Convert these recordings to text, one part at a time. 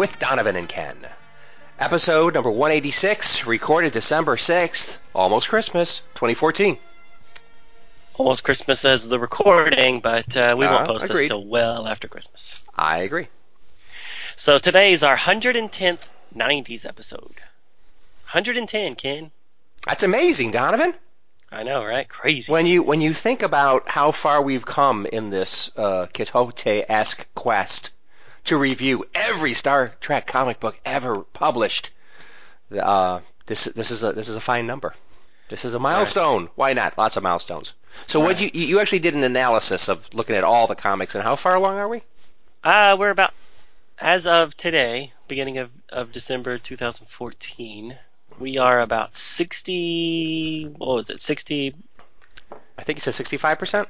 with Donovan and Ken. Episode number 186, recorded December 6th, almost Christmas, 2014. Almost Christmas as the recording, but uh, we won't Uh, post this till well after Christmas. I agree. So today's our 110th 90s episode. 110, Ken. That's amazing, Donovan. I know, right? Crazy. When you when you think about how far we've come in this uh, Quixote-esque quest to review every Star Trek comic book ever published, uh, this this is a this is a fine number. This is a milestone. Why not? Lots of milestones. So what you you actually did an analysis of looking at all the comics and how far along are we? Uh, we're about, as of today, beginning of, of December 2014, we are about 60, what was it, 60, I think you said 65%.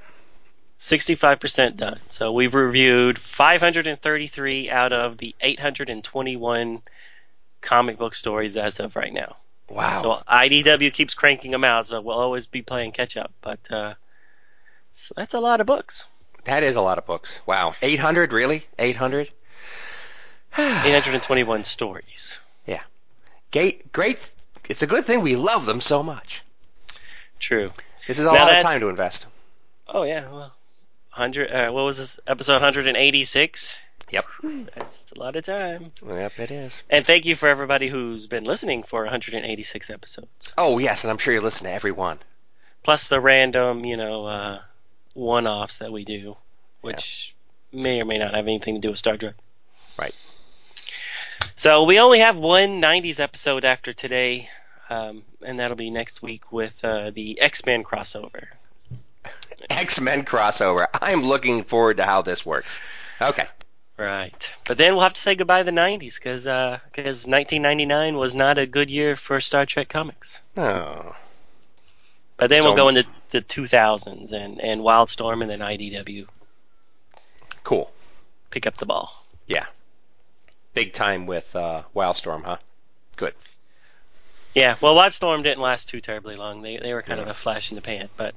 65% done. So we've reviewed 533 out of the 821 comic book stories as of right now. Wow. So IDW keeps cranking them out, so we'll always be playing catch up. But uh, so that's a lot of books. that is a lot of books. Wow. 800, really? 800? 821 stories. Yeah. Great, great. It's a good thing we love them so much. True. This is a Now lot of time to invest. Oh yeah, well, hundred. Uh, what was this episode? 186. Yep. That's a lot of time. Yep, it is. And thank you for everybody who's been listening for 186 episodes. Oh, yes, and I'm sure you listen to every one. Plus the random, you know, uh, one-offs that we do, which may or may not have anything to do with Star Trek. Right. So we only have one 90s episode after today, um, and that'll be next week with uh, the X-Men crossover. X-Men crossover. I'm looking forward to how this works. Okay. Right. But then we'll have to say goodbye to the 90s because uh, cause 1999 was not a good year for Star Trek comics. Oh. But then So- we'll go into the 2000s and, and Wildstorm and then IDW Cool. pick up the ball. Yeah. Big time with uh, Wildstorm, huh? Good. Yeah, well, Wildstorm didn't last too terribly long. They they were kind of a flash in the pan, but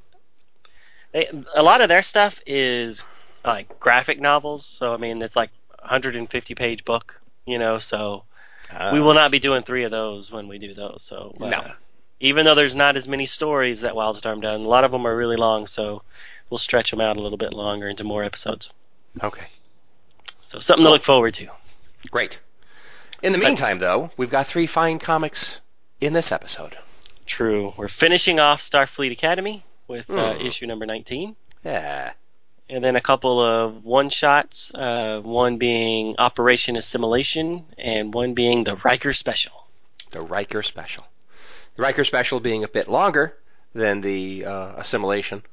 they, a lot of their stuff is like graphic novels. So I mean, it's like 150 page book, you know. So Uh, we will not be doing three of those when we do those. So uh, No. even though there's not as many stories that Wildstorm done, a lot of them are really long. So we'll stretch them out a little bit longer into more episodes. Okay. So something to look forward to. Great. In the But- meantime, though, we've got three fine comics in this episode. True. We're finishing off Starfleet Academy with uh, Hmm. issue number 19. Yeah. and then a couple of one shots, uh, one being Operation Assimilation, and one being the Riker Special. The Riker Special. The Riker Special being a bit longer than the uh, Assimilation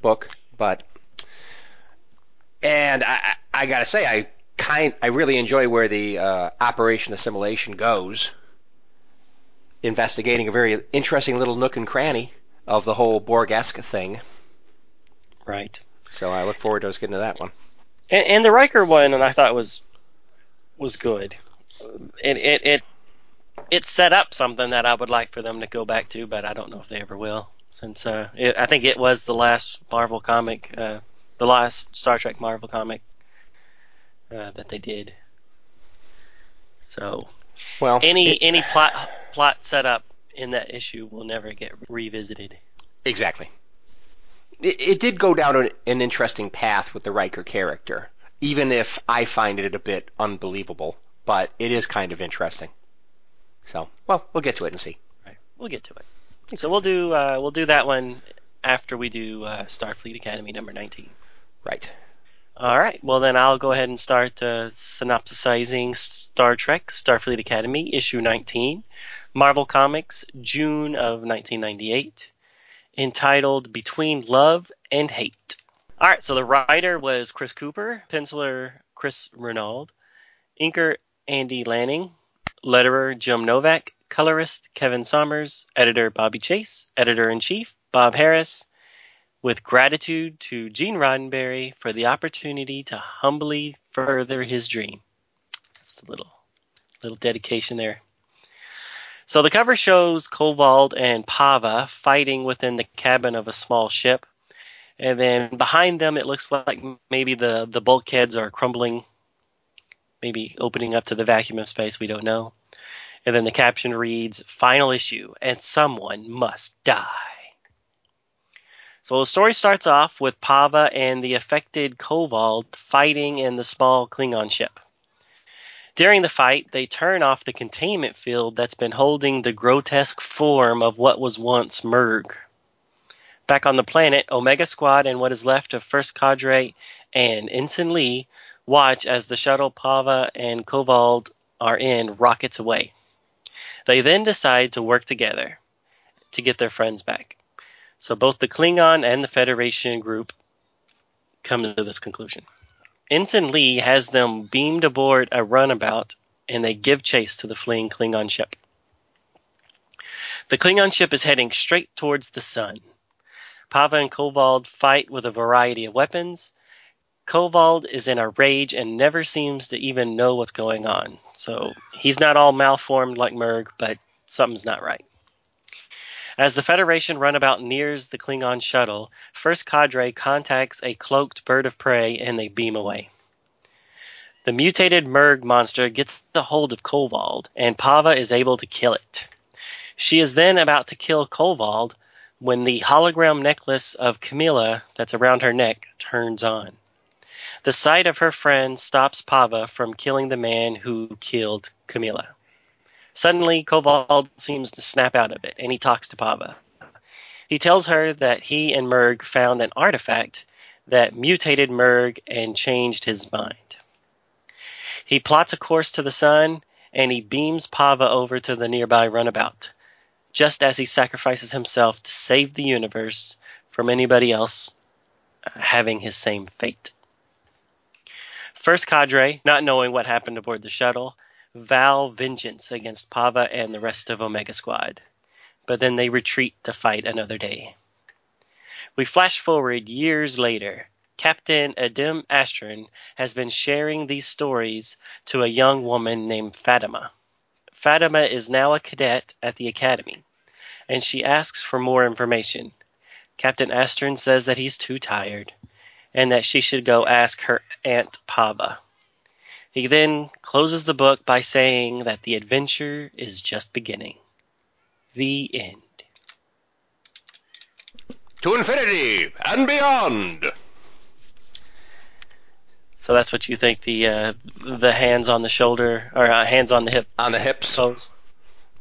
book, but and I, I I gotta say I kind I really enjoy where the uh, Operation Assimilation goes, investigating a very interesting little nook and cranny of the whole Borg-esque thing. Right. So I look forward to us getting to that one. And, and the Riker one, and I thought was was good. It it it it set up something that I would like for them to go back to, but I don't know if they ever will. Since uh, it, I think it was the last Marvel comic, uh, the last Star Trek Marvel comic uh, that they did. So Well, any it- any plot plot setup in that issue will never get revisited. Exactly. It, it did go down an, an interesting path with the Riker character, even if I find it a bit unbelievable, but it is kind of interesting. So, well, we'll get to it and see. Right. We'll get to it. So we'll do uh, we'll do that one after we do uh, Starfleet Academy number 19. Right. All right. Well, then I'll go ahead and start uh, synopsisizing Star Trek Starfleet Academy issue 19, Marvel Comics, June of 1998, entitled Between Love and Hate. All right. So the writer was Chris Cooper, penciler Chris Renaud, inker Andy Lanning, letterer Jim Novak, colorist Kevin Sommers, editor Bobby Chase, editor in chief Bob Harras, with gratitude to Gene Roddenberry for the opportunity to humbly further his dream. That's a little little dedication there. So the cover shows Koval and Pava fighting within the cabin of a small ship. And then behind them, it looks like maybe the, the bulkheads are crumbling, maybe opening up to the vacuum of space. We don't know. And then the caption reads, Final issue, and someone must die. So the story starts off with Pava and the affected Koval fighting in the small Klingon ship. During the fight, they turn off the containment field that's been holding the grotesque form of what was once Murg. Back on the planet, Omega Squad and what is left of First Cadre and Ensign Lee watch as the shuttle Pava and Koval are in rockets away. They then decide to work together to get their friends back. So both the Klingon and the Federation group come to this conclusion. Ensign Lee has them beamed aboard a runabout and they give chase to the fleeing Klingon ship. The Klingon ship is heading straight towards the sun. Pava and Koval fight with a variety of weapons. Koval is in a rage and never seems to even know what's going on. So he's not all malformed like Murg, but something's not right. As the Federation runabout nears the Klingon shuttle, First Cadre contacts a cloaked bird of prey and they beam away. The mutated Murg monster gets a hold of Koval, and Pava is able to kill it. She is then about to kill Koval when the hologram necklace of Camilla that's around her neck turns on. The sight of her friend stops Pava from killing the man who killed Camilla. Suddenly, Koval seems to snap out of it, and he talks to Pava. He tells her that he and Murg found an artifact that mutated Murg and changed his mind. He plots a course to the sun, and he beams Pava over to the nearby runabout, just as he sacrifices himself to save the universe from anybody else having his same fate. First Cadre, not knowing what happened aboard the shuttle, vow vengeance against Pava and the rest of Omega Squad, but then they retreat to fight another day. We flash forward years later. Captain Adem Astron has been sharing these stories to a young woman named Fatima. Fatima is now a cadet at the academy, and she asks for more information. Captain Astron says that he's too tired, and that she should go ask her Aunt Pava. He then closes the book by saying that the adventure is just beginning. The end. To infinity and beyond. So that's what you think the uh, the hands on the shoulder or uh, hands on the hip On the hips. pose.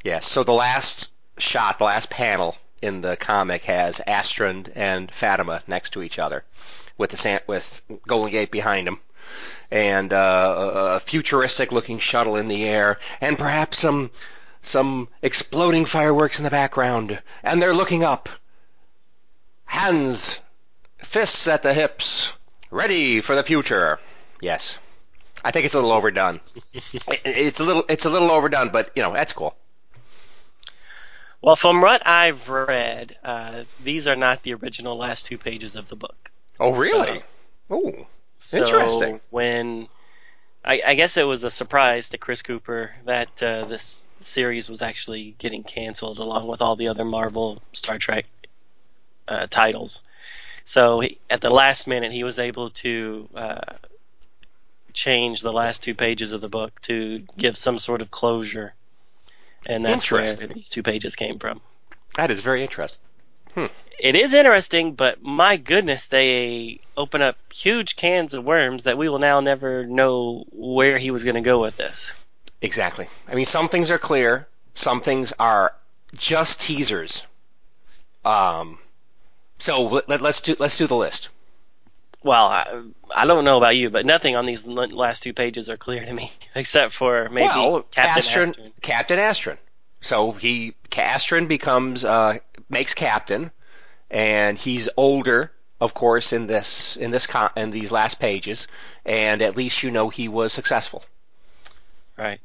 Yes. So the last shot, the last panel in the comic has Astron and Fatima next to each other, with the with Golden Gate behind them, and uh, a- a futuristic-looking shuttle in the air, and perhaps some some exploding fireworks in the background, and they're looking up. Hands, fists at the hips, ready for the future. Yes. I think it's a little overdone. It- it's a little it's a little overdone, but you know that's cool. Well, from what I've read, uh, these are not the original last two pages of the book. Oh really? oh, So Interesting. When I, I guess it was a surprise to Chris Cooper that uh, this series was actually getting canceled along with all the other Marvel Star Trek uh, titles. So he, at the last minute, he was able to uh, change the last two pages of the book to give some sort of closure, and that's where these two pages came from. that is very interesting. It is interesting, but my goodness, they open up huge cans of worms that we will now never know where he was going to go with this. Exactly. I mean, some things are clear, some things are just teasers. Um, so let, us do let's do the list. Well, I, I don't know about you, but nothing on these last two pages are clear to me, except for maybe well, Captain Astron, Astron. Captain Astron. So he Astron becomes uh, makes captain, and he's older, of course, in this in this con- in these last pages, and at least you know he was successful. Right.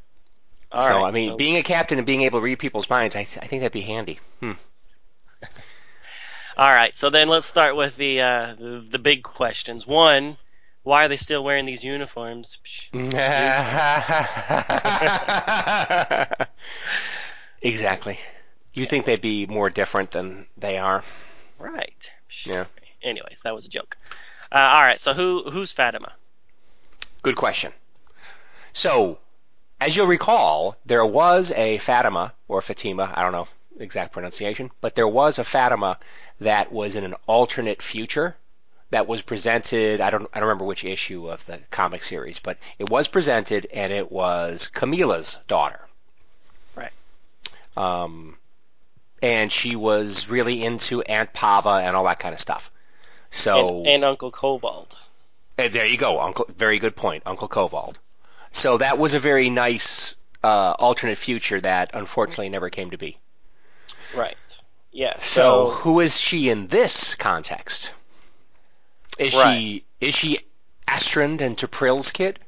All so right, I mean, so- being a captain and being able to read people's minds, I, th- I think that'd be handy. Hmm. All right, so then let's start with the uh, the, the big questions. One, why are they still wearing these uniforms? Exactly. You think they'd be more different than they are? Right. Yeah. Anyways, that was a joke. Uh, all right, so who who's Fatima? Good question. So, as you'll recall, there was a Fatima or Fatima, I don't know exact pronunciation, but there was a Fatima that was in an alternate future that was presented. I don't I don't remember which issue of the comic series, but it was presented, and it was Camilla's daughter. Um, and she was really into Aunt Pava and all that kind of stuff. So And, and Uncle Cobalt. Hey, there you go, Uncle. Very good point, Uncle Kovold. So that was a very nice uh, alternate future that unfortunately never came to be. Right. Yeah. So, So, who is she in this context? Is she Right. is she Astron and T'Prel's kid?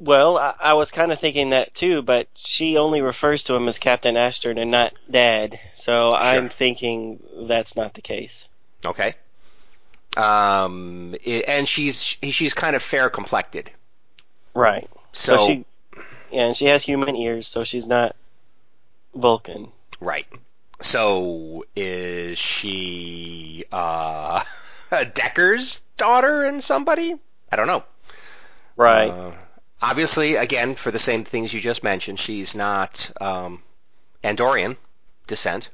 Well, I, I was kind of thinking that too, but she only refers to him as Captain Astron and not Dad. So I'm thinking that's not the case. Okay. Um, i- and she's she's kind of fair complected. Right. So, So, she, yeah, and she has human ears, so she's not Vulcan. right. So is she uh, Decker's daughter and somebody? I don't know. Right. Uh, obviously, again, for the same things you just mentioned, she's not um, Andorian descent.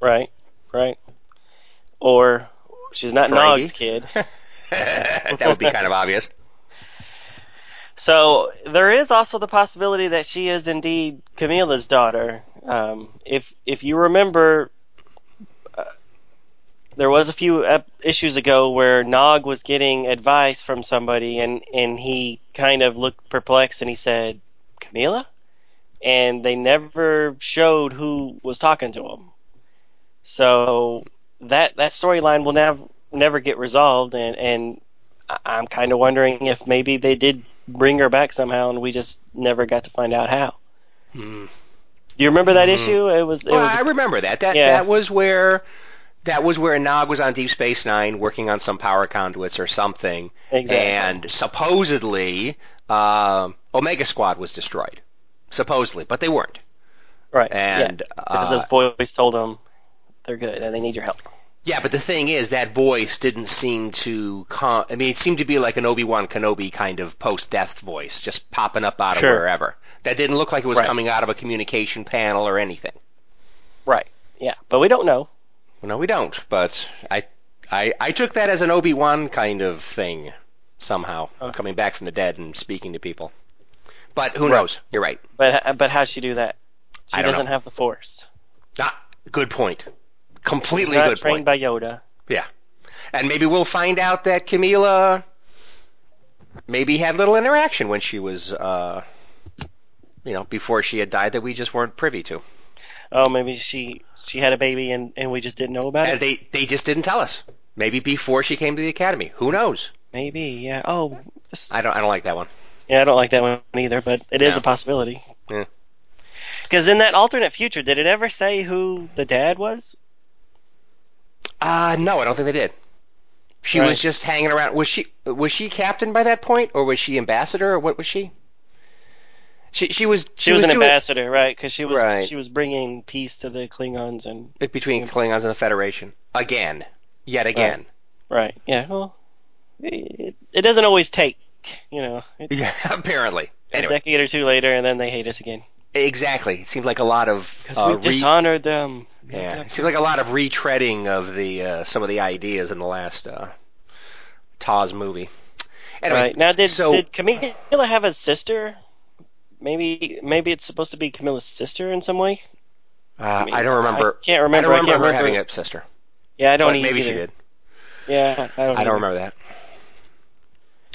right. Right. Or she's not Ferengi? Nog's kid. that would be kind of obvious. So there is also the possibility that she is indeed Camilla's daughter. Um, if if you remember, there was a few ep- issues ago where Nog was getting advice from somebody, and and he kind of looked perplexed, and he said, "Camilla," and they never showed who was talking to him. So that that storyline will never never get resolved, and and I'm kind of wondering if maybe they did bring her back somehow, and we just never got to find out how. Hmm. Do you remember that Mhm. issue? It was it Well, was I remember that. That Yeah. that was where that was where Nog was on Deep Space Nine working on some power conduits or something, exactly and supposedly um Omega Squad was destroyed. Supposedly, but they weren't. right. And yeah, because uh, his voice told them they're good and they need your help. Yeah, but the thing is, that voice didn't seem to. Com- I mean, it seemed to be like an Obi Wan Kenobi kind of post-death voice, just popping up out of Sure. wherever. That didn't look like it was Right. coming out of a communication panel or anything. Right. Yeah, but we don't know. Well, no, we don't. But I, I, I took that as an Obi Wan kind of thing, somehow Okay. coming back from the dead and speaking to people. But who Right. knows? You're right. But but how'd she do that? She doesn't know. have the Force. Ah, good point. Completely She's not good trained point. by Yoda. Yeah, and maybe we'll find out that Camilla maybe had little interaction when she was, uh, you know, before she had died that we just weren't privy to. Oh, maybe she she had a baby and and we just didn't know about And it. they, they just didn't tell us. Maybe before she came to the academy. Who knows? Maybe. Yeah. Oh. this- I don't I don't like that one. Yeah, I don't like that one either, but it is No. a possibility. Yeah. Because in that alternate future, did it ever say who the dad was? Uh no, I don't think they did. She Right. was just hanging around. Was she was she captain by that point, or was she ambassador, or what was she? She she was she, She, was, an doing ambassador, right? Because she was Right. she was bringing peace to the Klingons and between. Klingons and the Federation again, yet again. right. Yeah. Well, it, it doesn't always take, you know, it, Yeah, apparently. a decade or two later, and then they hate us again exactly. It seemed like a lot of because uh, we re- dishonored them. yeah, it seemed like a lot of retreading of the uh, some of the ideas in the last uh, Taz movie. Anyway, right now, did so- did Camilla have a sister? Maybe maybe it's supposed to be Camilla's sister in some way. uh, mean, I don't remember. I can't I remember. don't remember can't her remember. having a sister. Yeah, I don't but either. she did. Yeah, I don't. I don't remember that.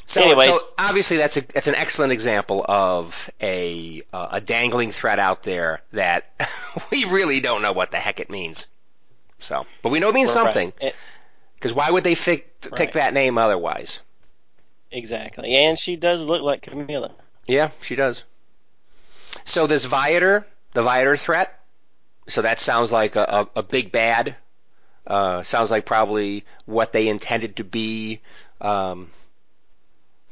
So, Anyways. so obviously that's a that's an excellent example of a uh, a dangling thread out there that we really don't know what the heck it means. So, but we know it means Right. something Eh, because why would they pick pick Right. that name otherwise? Exactly, and she does look like Camilla. Yeah, she does. So this Viator, the Viator threat. So that sounds like a, a, a big bad. Uh, sounds like probably what they intended to be. Um,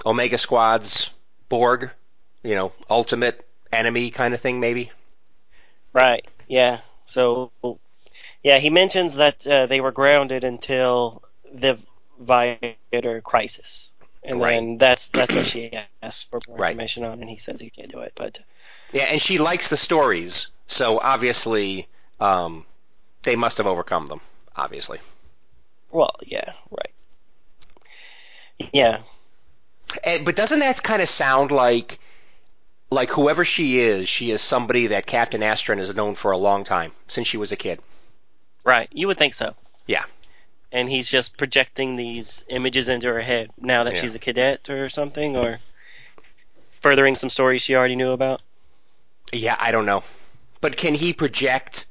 Omega Squad's Borg, you know, ultimate enemy kind of thing, maybe. Right. Yeah. So, yeah, he mentions that uh, they were grounded until the Viator crisis, and Right. then that's that's what she asked for more Right. information on, and he says he can't do it. But Yeah, and she likes the stories, so obviously um, they must have overcome them. Obviously, well, yeah, right. Yeah, and, but doesn't that kind of sound like like whoever she is, she is somebody that Captain Astron has known for a long time since she was a kid. right. You would think so. Yeah. And he's just projecting these images into her head now that Yeah. she's a cadet or something, or furthering some stories she already knew about. Yeah, I don't know, but can he project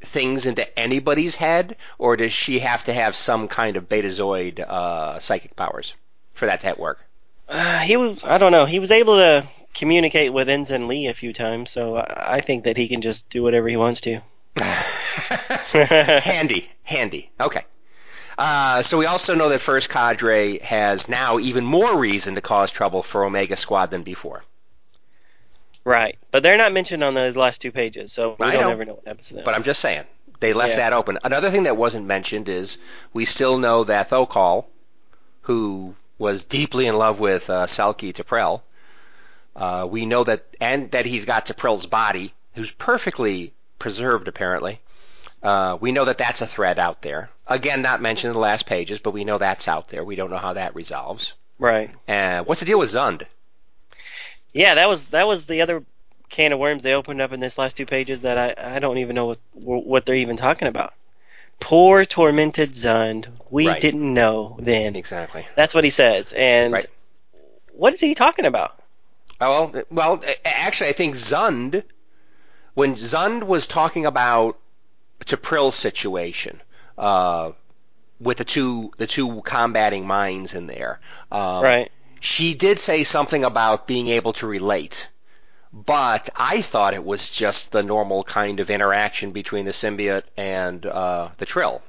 things into anybody's head, or does she have to have some kind of Betazoid uh, psychic powers for that to work? Uh, he was, I don't know. He was able to communicate with Ensign Lee a few times, so I, I think that he can just do whatever he wants to. handy, handy. Okay. Uh, so we also know that First Cadre has now even more reason to cause trouble for Omega Squad than before. Right, but they're not mentioned on those last two pages, so we I don't know. ever know what happens to them. But I'm just saying they left Yeah. that open. Another thing that wasn't mentioned is we still know that Thokal, who was deeply in love with uh, Salki T'Prel, uh, we know that, and that he's got T'Prel's body, who's perfectly preserved apparently. Uh, we know that that's a threat out there. Again, not mentioned in the last pages, but we know that's out there. We don't know how that resolves. right. And what's the deal with Zund? Yeah, that was that was the other can of worms they opened up in this last two pages that I I don't even know what what they're even talking about. Poor tormented Zund. We Right. didn't know then. Exactly. That's what he says. And Right. what is he talking about? Oh, well, well, actually, I think Zund, when Zund was talking about T'Prel's situation, uh, with the two the two combating minds in there, um, right. She did say something about being able to relate. But I thought it was just the normal kind of interaction between the symbiote and uh, the Trill.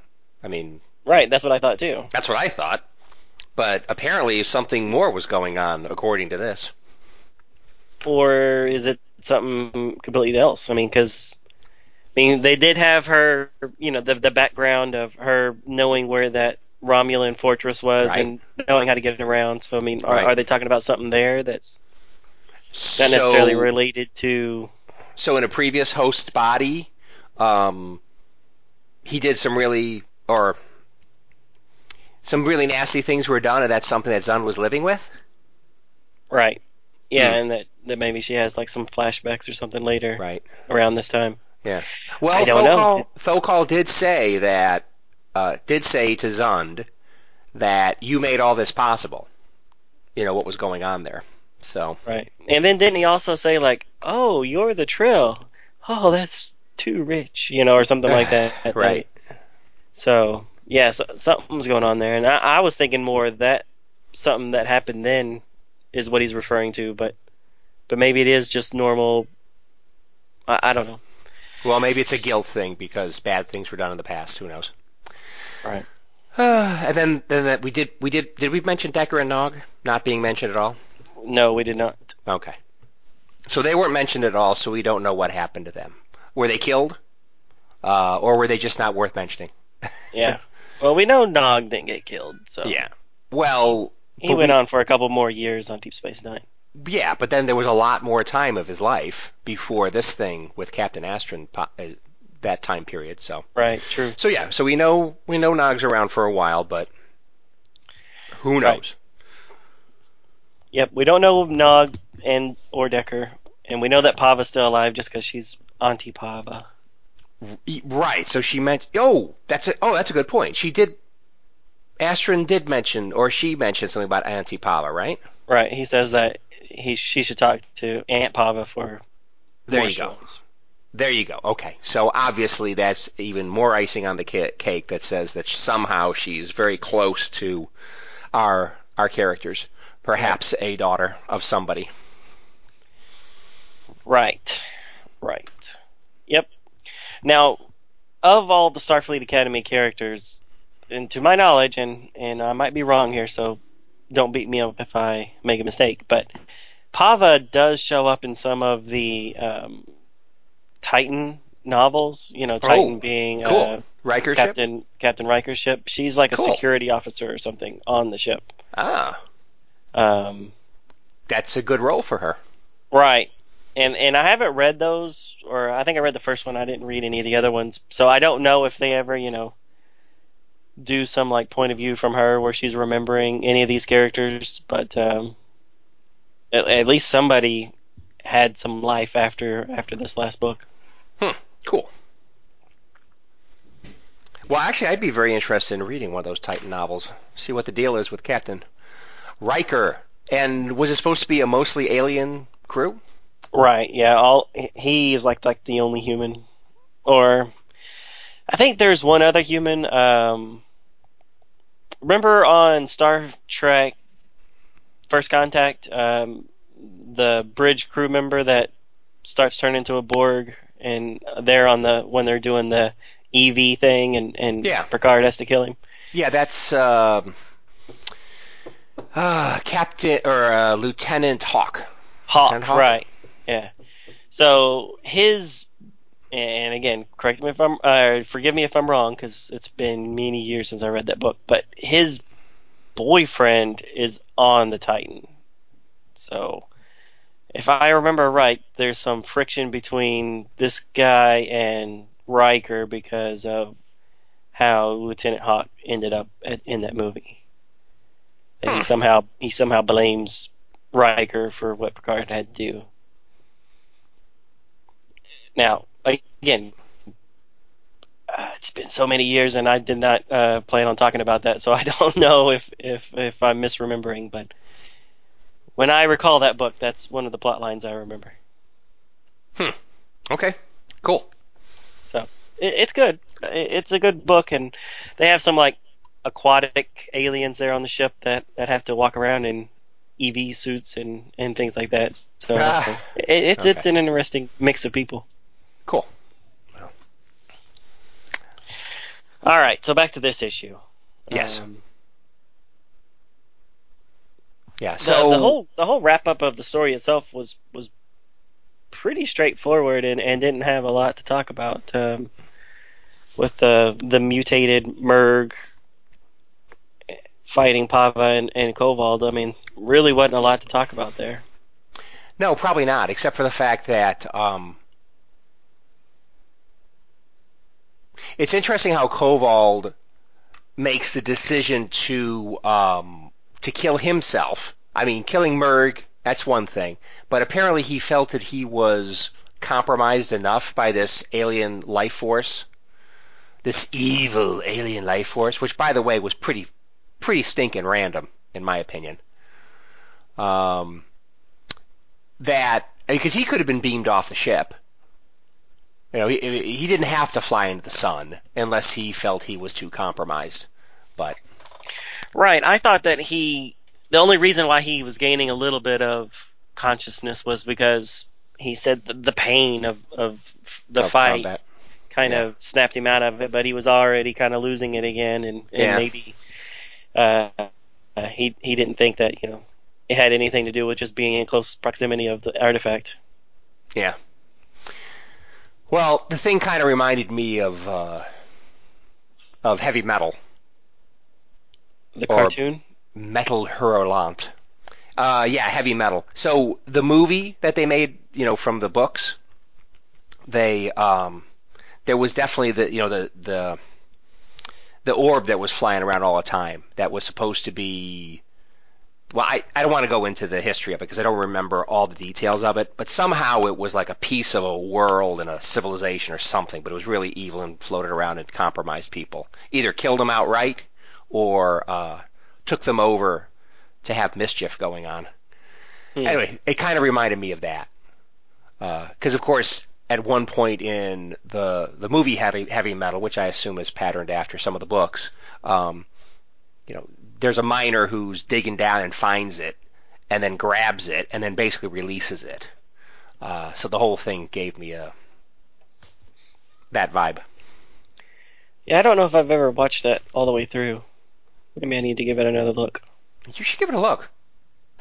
I mean, Right, that's what I thought too. that's what I thought. But apparently, something more was going on, according to this. Or is it something completely else? I mean, because I mean, they did have her, you know, the the background of her knowing where that Romulan fortress was Right. and knowing how to get around. So I mean, are, Right. are they talking about something there that's not necessarily related to? So in a previous host body, um, he did some really or some really nasty things were done, and that's something that Zund was living with. Right. Yeah, Hmm. and that that maybe she has like some flashbacks or something later Right. around this time. Yeah. Well, I don't know. Thokal, Thokal did say that uh, did say to Zund that you made all this possible. You know what was going on there. So Right. And then didn't he also say like, "Oh, you're the Trill. Oh, that's too rich," you know, or something like that. Right. So yeah, so, something's going on there, and I, I was thinking more that something that happened then is what he's referring to, but but maybe it is just normal. I, I don't know. well, maybe it's a guilt thing because bad things were done in the past. Who knows? Right. and then then that we did we did did we mention Decker and Nog not being mentioned at all? No, we did not. Okay. So they weren't mentioned at all, so we don't know what happened to them. Were they killed? Uh, or were they just not worth mentioning? Yeah. well, we know Nog didn't get killed, so Yeah. Well, he went we- on for a couple more years on Deep Space Nine. yeah, but then there was a lot more time of his life before this thing with Captain Astron, po- uh, that time period. So, Right. True. so yeah, so we know we know Nog's around for a while, but who knows? Right. Yep. We don't know Nog and or Decker, and we know that Pava's still alive just because she's Auntie Pava. Right. So she meant. Oh, that's a. Oh, that's a good point. She did. Astron did mention, or she mentioned something about Auntie Pava, right? Right. He says that he she should talk to Aunt Pava for There you go. There you go. Okay. So obviously that's even more icing on the cake that says that somehow she's very close to our our characters, perhaps a daughter of somebody. Right. Right. Yep. Now, of all the Starfleet Academy characters, and to my knowledge, and, and I might be wrong here, so don't beat me up if I make a mistake, but Pava does show up in some of the um, Titan novels. You know, Titan Oh, being Cool. uh, Riker ship? Captain Captain Riker's ship. She's like a security officer or something on the ship. Ah, Um, that's a good role for her. Right. And and I haven't read those, or I think I read the first one. I didn't read any of the other ones, so I don't know if they ever, you know, do some like point of view from her where she's remembering any of these characters. But um, at, at least somebody had some life after after this last book. Cool. Well, actually, I'd be very interested in reading one of those Titan novels. See what the deal is with Captain Riker. And was it supposed to be a mostly alien crew? Right. Yeah. All he is like like the only human, or I think there's one other human. Um, remember on Star Trek First Contact, um, the bridge crew member that starts turning into a Borg, and they're on the when they're doing the EV thing, and and Yeah. Picard has to kill him. Yeah, that's um, uh, Captain or uh, Lieutenant Hawk. Hawk, Lieutenant Hawk? right? Yeah. So his, and again, correct me if I'm, uh, forgive me if I'm wrong, because it's been many years since I read that book. But his boyfriend is on the Titan. So, if I remember right, there's some friction between this guy and Riker because of how Lieutenant Hawk ended up at, in that movie. And he Hmm. somehow he somehow blames Riker for what Picard had to do. Now, again, uh, it's been so many years, and I did not uh, plan on talking about that, so I don't know if if if I'm misremembering. But when I recall that book, that's one of the plot lines I remember. Hmm. Okay, cool. So it, it's good. It, it's a good book, and they have some like aquatic aliens there on the ship that that have to walk around in EV suits and and things like that. So Ah, it, it's it's an interesting mix of people. Cool. All right, so back to this issue. Yes. Um, Yeah. So the whole the whole wrap up of the story itself was was pretty straightforward and, and didn't have a lot to talk about um, with the the mutated Murg fighting Pava and, and. I mean, really wasn't a lot to talk about there. No, probably not, except for the fact that um, it's interesting how Koval makes the decision to um, to kill himself. I mean, killing Murg, that's one thing, but apparently he felt that he was compromised enough by this alien life force, this evil alien life force, which, by the way, was pretty pretty stinking random, in my opinion. Um, that because he could have been beamed off the ship. You know, he, he didn't have to fly into the sun unless he felt he was too compromised. But Right. I thought that he the only reason why he was gaining a little bit of consciousness was because he said the, the pain of of the of fight combat. kind Yeah. of snapped him out of it, but he was already kind of losing it again, and, and Yeah. maybe uh, uh, he he didn't think that you know it had anything to do with just being in close proximity of the artifact. Yeah. Well, the thing kind of reminded me of uh, of heavy metal, The cartoon. Metal Hurlant. Uh, yeah, heavy metal. So the movie that they made, you know, from the books, they um, there was definitely the you know the the the orb that was flying around all the time that was supposed to be. Well, I, I don't want to go into the history of it because I don't remember all the details of it, but somehow it was like a piece of a world and a civilization or something, but it was really evil and floated around and compromised people. Either killed them outright or uh, took them over to have mischief going on. Hmm. Anyway, it kind of reminded me of that. Because, of course, at one point in the the movie Heavy, Heavy Metal, which I assume is patterned after some of the books, um, you know, there's a miner who's digging down and finds it, and then grabs it, and then basically releases it. Uh, so the whole thing gave me a that vibe. Yeah, I don't know if I've ever watched that all the way through. Maybe I need to give it another look. You should give it a look.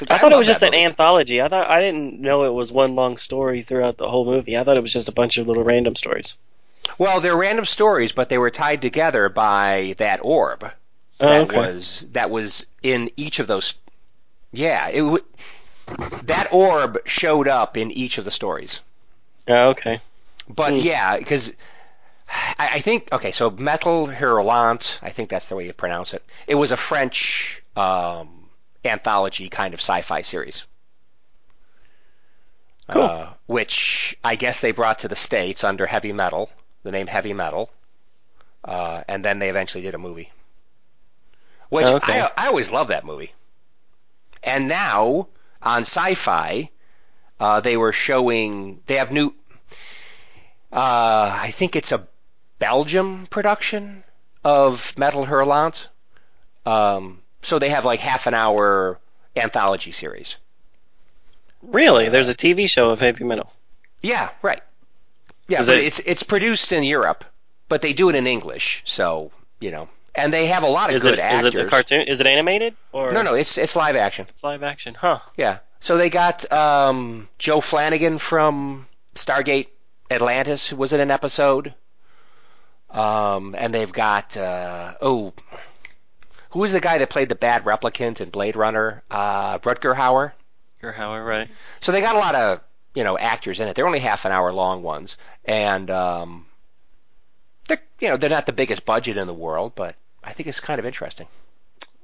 I thought it was just that an anthology. I thought I didn't know it was one long story throughout the whole movie. I thought it was just a bunch of little random stories. Well, they're random stories, but they were tied together by that orb. Oh, that okay. was that was in each of those. Yeah, it w- that orb showed up in each of the stories. Oh, okay. But Hmm. yeah, because I, I think okay, so Metal Hurlant, I think that's the way you pronounce it. It was a French um, anthology kind of sci-fi series. Cool. Uh, which I guess they brought to the states under Heavy Metal, the name Heavy Metal, uh, and then they eventually did a movie. Which Okay. I, I always love that movie. And now on Sci-Fi, uh, they were showing they have new. Uh, I think it's a Belgium production of Metal Hurlant. Um, so they have like half an hour anthology series. Really? There's a TV show of heavy metal. Yeah, right. Yeah, Is but it- it's it's produced in Europe, but they do it in English. So you know, and they have a lot of Is good it is actors. it the cartoon? Is it animated or No, no, it's it's live action. It's live action, huh? Yeah. So they got um, Joe Flanigan from Stargate Atlantis, who was in an episode. Um, and they've got uh, oh, who is the guy that played the bad replicant in Blade Runner? Uh, Rutger Hauer. Or however, right? So they got a lot of you know actors in it. They're only half an hour long ones, and um, they're you know they're not the biggest budget in the world, but I think it's kind of interesting.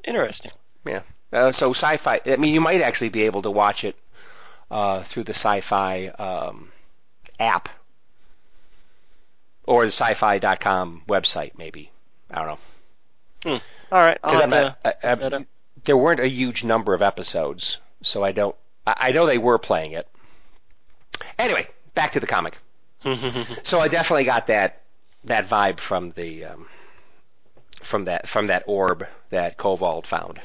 Interesting. Yeah. Uh, so sci-fi. I mean, you might actually be able to watch it uh, through the sci-fi um, app or the sci-fi.com website, maybe. I don't know. All right, I'll 'Cause have I'm to I- I- there weren't a huge number of episodes, so I don't. I, know they were playing it. Anyway, back to the comic. So I definitely got that that vibe from the um, from that from that orb that Kobold found.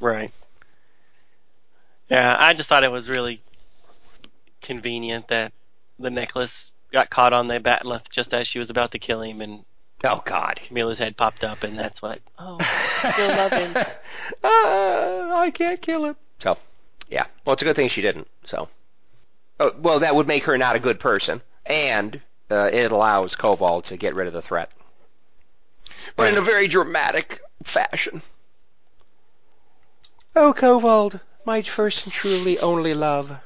Right. Yeah, I just thought it was really convenient that the necklace got caught on the bat'leth just as she was about to kill him, and Oh God. Camilla's head popped up, and that's what. Oh, still love him. uh, I can't kill him. So, yeah. Well, it's a good thing she didn't. So, oh, well, that would make her not a good person, and uh, it allows Kobold to get rid of the threat, but in a very dramatic fashion. Oh, Kobold, my first and truly only love.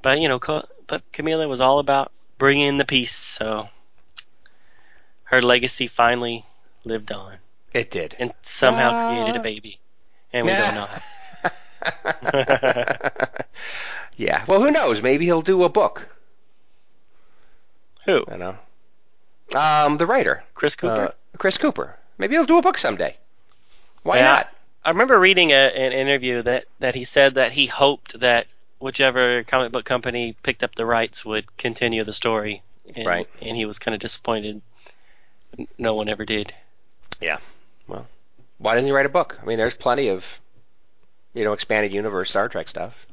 But you know, Co- but Camilla was all about bringing the peace, so her legacy finally lived on, It did. and somehow Ah. created a baby, and we don't know how. yeah. Well, who knows? Maybe he'll do a book. Who? I know. Um, the writer, Chris Cooper. uh, Chris Cooper. Maybe he'll do a book someday. Why Yeah. not? I remember reading a, an interview that, that he said that he hoped that whichever comic book company picked up the rights would continue the story. And, Right. And he was kind of disappointed. No one ever did. Yeah. Well, why doesn't he write a book? I mean, there's plenty of, you know, expanded universe Star Trek stuff.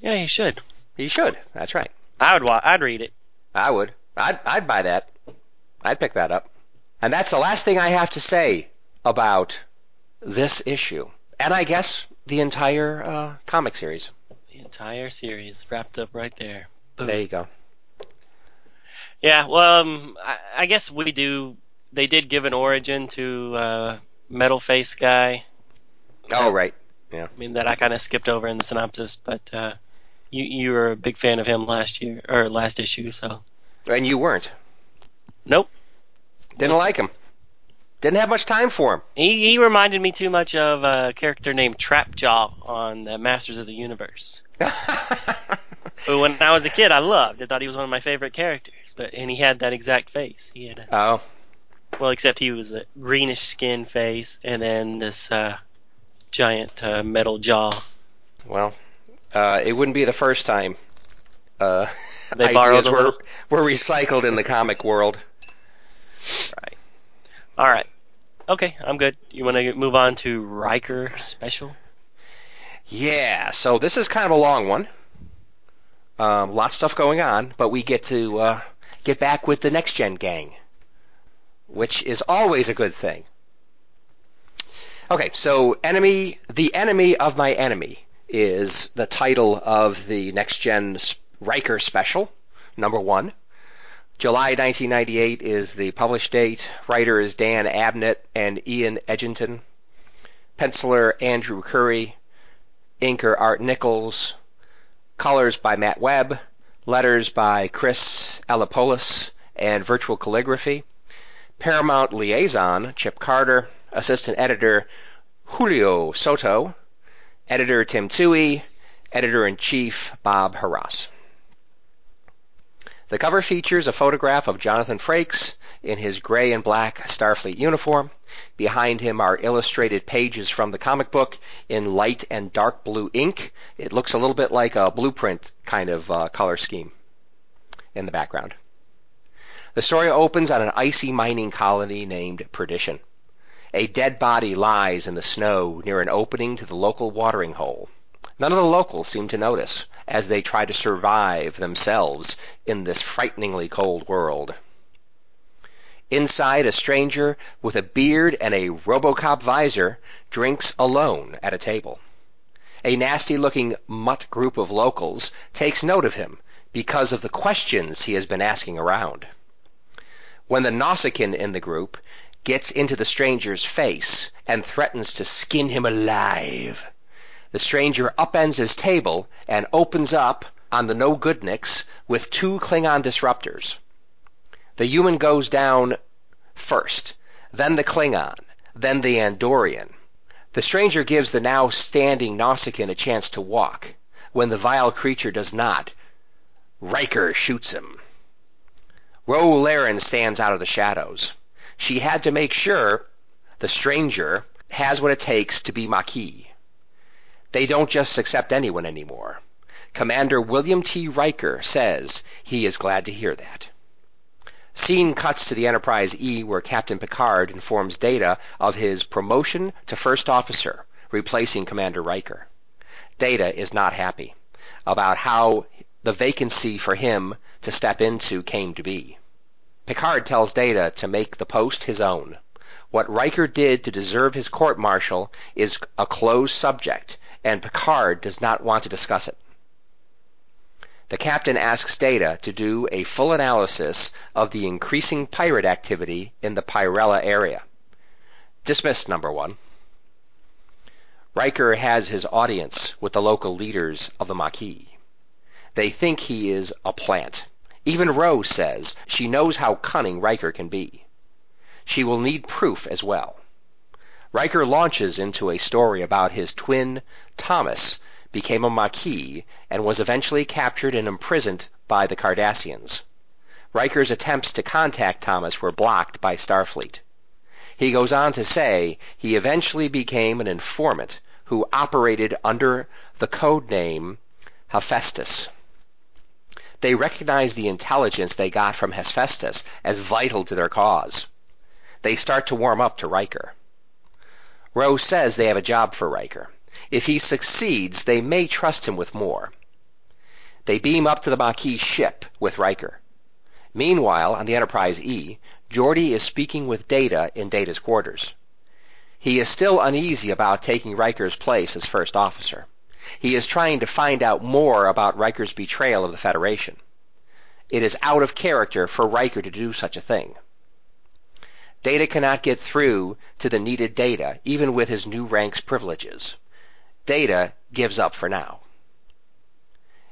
Yeah, he should. He should. That's right. I would. Wa- I'd read it. I would. I'd, I'd buy that. I'd pick that up. And that's the last thing I have to say about this issue. And I guess the entire uh, comic series. The entire series wrapped up right there. Boom. There you go. Yeah. Well, um, I, I guess we do. They did give an origin to uh, Metal Face guy. Oh, right. Yeah. I mean that I kind of skipped over in the synopsis, but uh, you you were a big fan of him last year or last issue, so And you weren't. nope. Didn't like him. Didn't have much time for him. He he reminded me too much of a character named Trapjaw on the Masters of the Universe. But when I was a kid, I loved. I thought he was one of my favorite characters. But and he had that exact face. He had a, oh, well, except he was a greenish skin face, and then this uh, giant uh, metal jaw. well, uh, it wouldn't be the first time uh, They ideas were, were recycled in the comic world. All right. Okay, I'm good. You want to move on to Riker Special? Yeah, so this is kind of a long one. Um, lots of stuff going on, but we get to uh, get back with the next gen gang, which is always a good thing. Okay, so enemy, the enemy of my enemy is the title of the next gen Riker special, number one. July 1998 is the published date. Writer is Dan Abnett and Ian Edginton. Penciler Andrew Currie. Inker Art Nichols. Colors by Matt Webb. Letters by Chris Eliopoulos and Virtual Calligraphy. Paramount Liaison, Chip Carter. Assistant Editor, Julio Soto. Editor, Tim Tuohy. Editor-in-Chief, Bob Harras. The cover features a photograph of Jonathan Frakes in his gray and black Starfleet uniform. Behind him are illustrated pages from the comic book in light and dark blue ink. It looks a little bit like a blueprint kind of uh, color scheme in the background. The story opens on an icy mining colony named Perdition. A dead body lies in the snow near an opening to the local watering hole. None of the locals seem to notice as they try to survive themselves in this frighteningly cold world. Inside, a stranger with a beard and a Robocop visor drinks alone at a table. A nasty-looking mutt group of locals takes note of him because of the questions he has been asking around. When the Nausicaan in the group gets into the stranger's face and threatens to skin him alive, the stranger upends his table and opens up on the no-goodniks with two Klingon disruptors. The human goes down first, then the Klingon, then the Andorian. The stranger gives the now standing Nausicaan a chance to walk. When the vile creature does not, Riker shoots him. Ro Laren stands out of the shadows. She had to make sure the stranger has what it takes to be Maquis. They don't just accept anyone anymore. Commander William T. Riker says he is glad to hear that. Scene cuts to the Enterprise E where Captain Picard informs Data of his promotion to first officer, replacing Commander Riker. Data is not happy about how the vacancy for him to step into came to be. Picard tells Data to make the post his own. What Riker did to deserve his court-martial is a closed subject, and Picard does not want to discuss it. The captain asks Data to do a full analysis of the increasing pirate activity in the Pyrella area. Dismissed, number one. Riker has his audience with the local leaders of the Maquis. They think he is a plant. Even Rose says she knows how cunning Riker can be. She will need proof as well. Riker launches into a story about his twin, Thomas, became a Maquis and was eventually captured and imprisoned by the Cardassians. Riker's attempts to contact Thomas were blocked by Starfleet. He goes on to say he eventually became an informant who operated under the code name Hephaestus. They recognize the intelligence they got from Hephaestus as vital to their cause. They start to warm up to Riker. Rose says they have a job for Riker. If he succeeds, they may trust him with more. They beam up to the Maquis ship with Riker. Meanwhile, on the Enterprise E, Geordi is speaking with Data in Data's quarters. He is still uneasy about taking Riker's place as first officer. He is trying to find out more about Riker's betrayal of the Federation. It is out of character for Riker to do such a thing. Data cannot get through to the needed data, even with his new rank's privileges. Data gives up for now.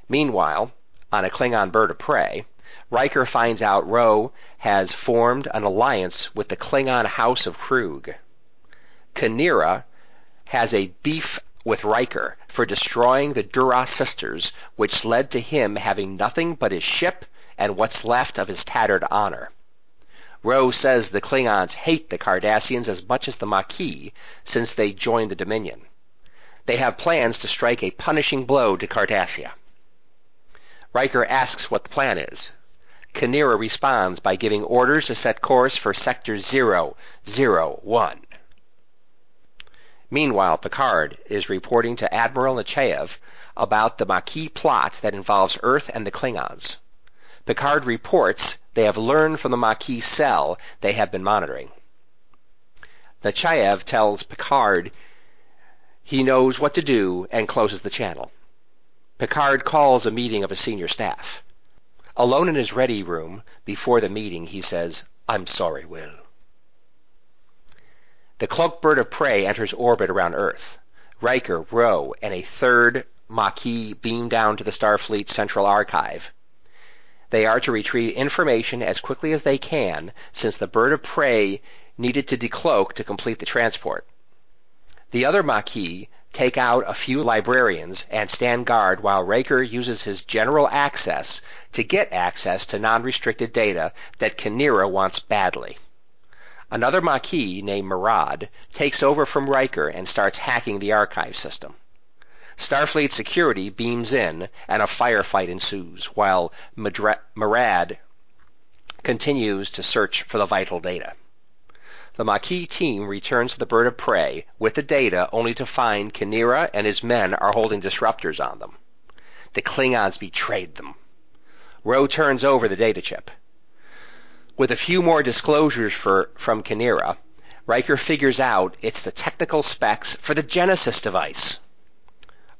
Meanwhile, on a Klingon bird of prey, Riker finds out Ro has formed an alliance with the Klingon House of Krug. K'Nera has a beef with Riker for destroying the Duras sisters, which led to him having nothing but his ship and what's left of his tattered honor. Ro says the Klingons hate the Cardassians as much as the Maquis since they joined the Dominion. They have plans to strike a punishing blow to Cardassia. Riker asks what the plan is. K'Nera responds by giving orders to set course for Sector 001. Meanwhile, Picard is reporting to Admiral Nechayev about the Maquis plot that involves Earth and the Klingons. Picard reports they have learned from the Maquis cell they have been monitoring. Nechayev tells Picard he knows what to do and closes the channel. Picard calls a meeting of his senior staff. Alone in his ready room, before the meeting, he says, I'm sorry, Will. The cloaked bird of prey enters orbit around Earth. Riker, Ro, and a third Maquis beam down to the Starfleet Central Archive. They are to retrieve information as quickly as they can, since the bird of prey needed to decloak to complete the transport. The other Maquis take out a few librarians and stand guard while Riker uses his general access to get access to non-restricted data that K'Nera wants badly. Another Maquis named Marad takes over from Riker and starts hacking the archive system. Starfleet security beams in, and a firefight ensues, while Marad continues to search for the vital data. The Maquis team returns to the bird of prey with the data only to find K'Nera and his men are holding disruptors on them. The Klingons betrayed them. Ro turns over the data chip. With a few more disclosures for, from K'Nera, Riker figures out it's the technical specs for the Genesis device.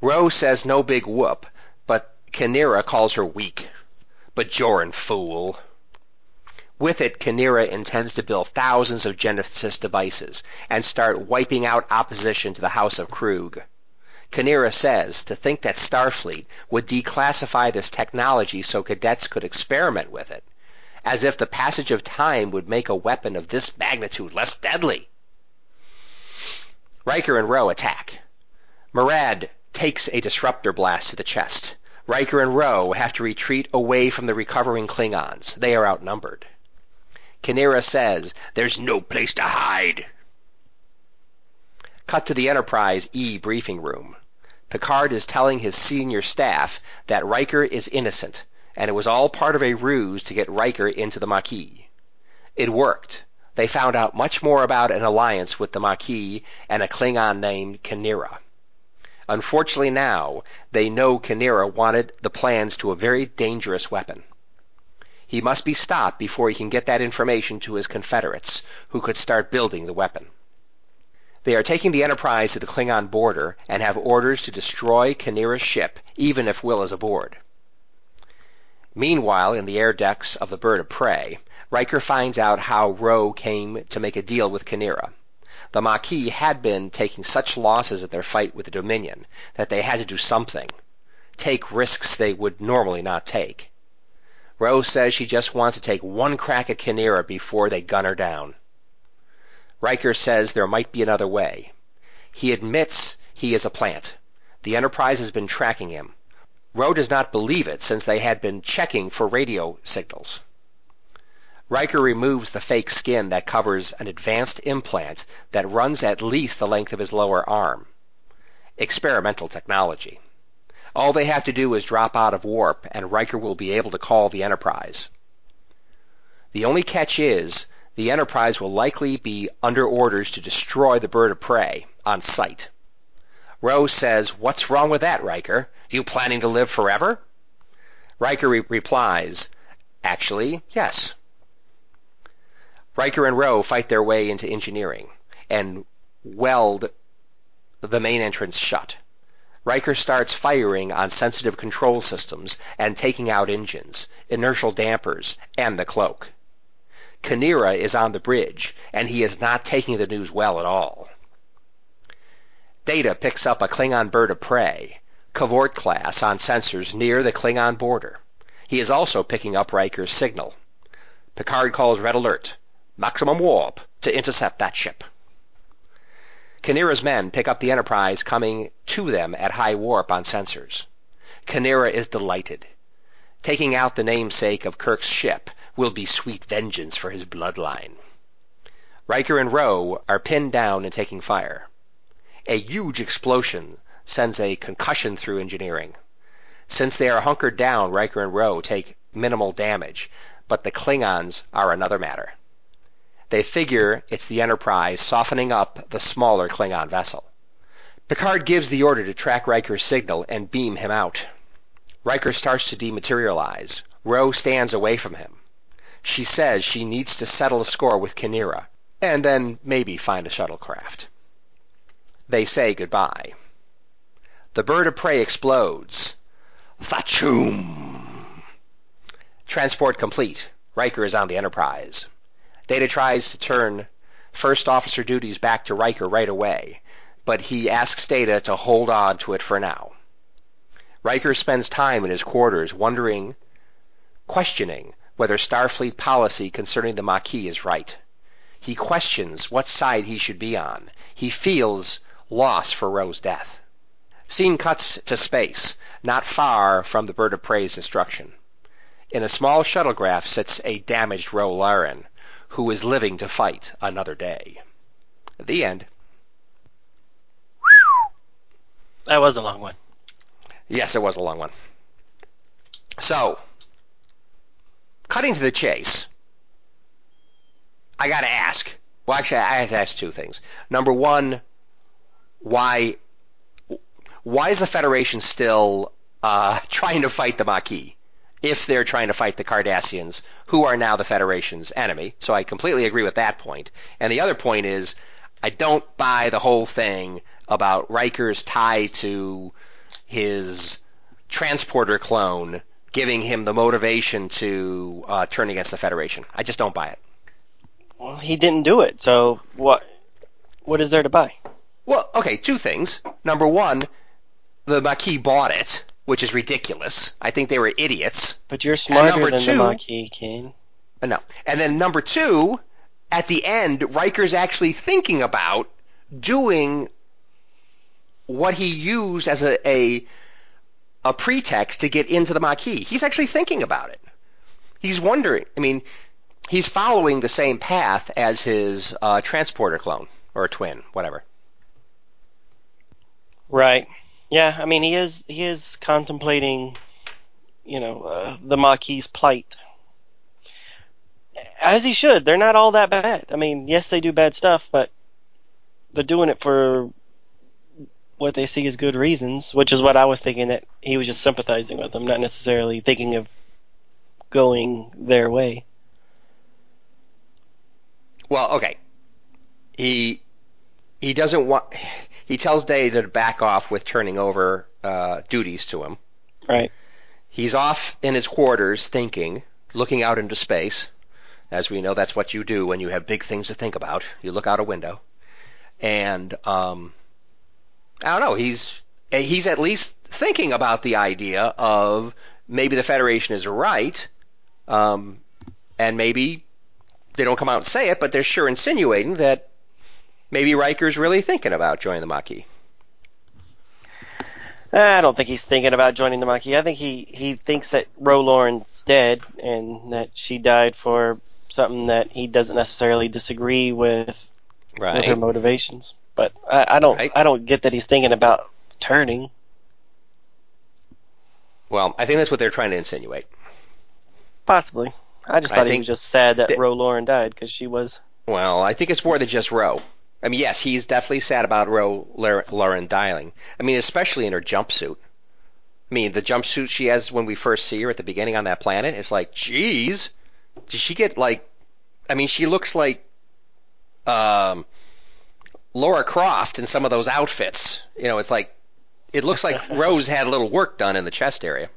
Ro says no big whoop, but K'Nera calls her weak. Bajoran fool. With it, K'Nera intends to build thousands of Genesis devices and start wiping out opposition to the House of Krug. K'Nera says to think that Starfleet would declassify this technology so cadets could experiment with it as if the passage of time would make a weapon of this magnitude less deadly. Riker and Ro attack. Murad takes a disruptor blast to the chest. Riker and Ro have to retreat away from the recovering Klingons. They are outnumbered. K'Nera says, There's no place to hide. Cut to the Enterprise E briefing room. Picard is telling his senior staff that Riker is innocent and it was all part of a ruse to get Riker into the Maquis. It worked. They found out much more about an alliance with the Maquis and a Klingon named K'Nera. Unfortunately now, they know K'Nera wanted the plans to a very dangerous weapon. He must be stopped before he can get that information to his Confederates, who could start building the weapon. They are taking the Enterprise to the Klingon border and have orders to destroy K'Nera's ship, even if Will is aboard. Meanwhile, in the air decks of the Bird of Prey, Riker finds out how Ro came to make a deal with K'Nera. The Maquis had been taking such losses at their fight with the Dominion that they had to do something, take risks they would normally not take. Ro says she just wants to take one crack at K'Nera before they gun her down. Riker says there might be another way. He admits he is a plant. The Enterprise has been tracking him. Ro does not believe it since they had been checking for radio signals. Riker removes the fake skin that covers an advanced implant that runs at least the length of his lower arm. Experimental technology. All they have to do is drop out of warp, and Riker will be able to call the Enterprise. The only catch is, the Enterprise will likely be under orders to destroy the bird of prey on sight. Ro says, What's wrong with that, Riker? You planning to live forever? Riker re- replies, Actually, yes. Riker and Ro fight their way into engineering and weld the main entrance shut. Riker starts firing on sensitive control systems and taking out engines, inertial dampers, and the cloak. K'Nera is on the bridge, and he is not taking the news well at all. Data picks up a Klingon bird of prey K'Vort class on sensors near the Klingon border. He is also picking up Riker's signal. Picard calls Red Alert, maximum warp, to intercept that ship. K'Nera's men pick up the Enterprise coming to them at high warp on sensors. K'Nera is delighted. Taking out the namesake of Kirk's ship will be sweet vengeance for his bloodline. Riker and Ro are pinned down and taking fire. A huge explosion sends a concussion through engineering. Since they are hunkered down, Riker and Ro take minimal damage, but the Klingons are another matter. They figure it's the Enterprise softening up the smaller Klingon vessel. Picard gives the order to track Riker's signal and beam him out. Riker starts to dematerialize. Ro stands away from him. She says she needs to settle a score with K'Nera, and then maybe find a shuttlecraft. They say goodbye. The bird of prey explodes. Fachoom! Transport complete. Riker is on the Enterprise. Data tries to turn first officer duties back to Riker right away, but he asks Data to hold on to it for now. Riker spends time in his quarters wondering, questioning whether Starfleet policy concerning the Maquis is right. He questions what side he should be on. He feels loss for Ro's death. Scene cuts to space, not far from the bird of prey's destruction. In a small shuttlecraft sits a damaged Ro Laren, who is living to fight another day. The end. That was a long one. Yes, it was a long one. So, cutting to the chase, I got to ask. Well, actually, I have to ask two things. Number one, why why is the Federation still uh, trying to fight the Maquis if they're trying to fight the Cardassians, who are now the Federation's enemy? So I completely agree with that point. And the other point is, I don't buy the whole thing about Riker's tie to his transporter clone giving him the motivation to uh, turn against the Federation. I just don't buy it. Well, he didn't do it, so what? What is there to buy? Well, okay, two things. Number one, the Maquis bought it, which is ridiculous. I think they were idiots. But you're smarter number than two- the Maquis, Kane. No. And then number two, at the end, Riker's actually thinking about doing what he used as a, a a pretext to get into the Maquis. He's actually thinking about it. He's wondering. I mean, he's following the same path as his uh, transporter clone or twin, whatever. Right. Yeah. I mean, he is he is contemplating, you know, uh, the Maquis' plight. As he should. They're not all that bad. I mean, yes, they do bad stuff, but they're doing it for what they see as good reasons, which is what I was thinking that he was just sympathizing with them, not necessarily thinking of going their way. Well, okay. He he doesn't want. He tells Data to back off with turning over uh, duties to him. Right. He's off in his quarters thinking, looking out into space. As we know, that's what you do when you have big things to think about. You look out a window. And um, I don't know. He's he's at least thinking about the idea of maybe the Federation is right, um, and maybe they don't come out and say it, but they're sure insinuating that maybe Riker's really thinking about joining the Maquis. I don't think he's thinking about joining the Maquis. I think he, he thinks that Ro Laren's dead and that she died for something that he doesn't necessarily disagree with, with her motivations. But I, I don't Right. I don't get that he's thinking about turning. Well, I think that's what they're trying to insinuate. Possibly. I just I thought he was just sad that that- Ro Laren died because she was. Well, I think it's more than just Ro. I mean, yes, he's definitely sad about Ro Laren dying. I mean, especially in her jumpsuit. I mean, the jumpsuit she has when we first see her at the beginning on that planet, it's like, geez, did she get like? I mean, she looks like um, Laura Croft in some of those outfits. You know, it's like it looks like Rose had a little work done in the chest area.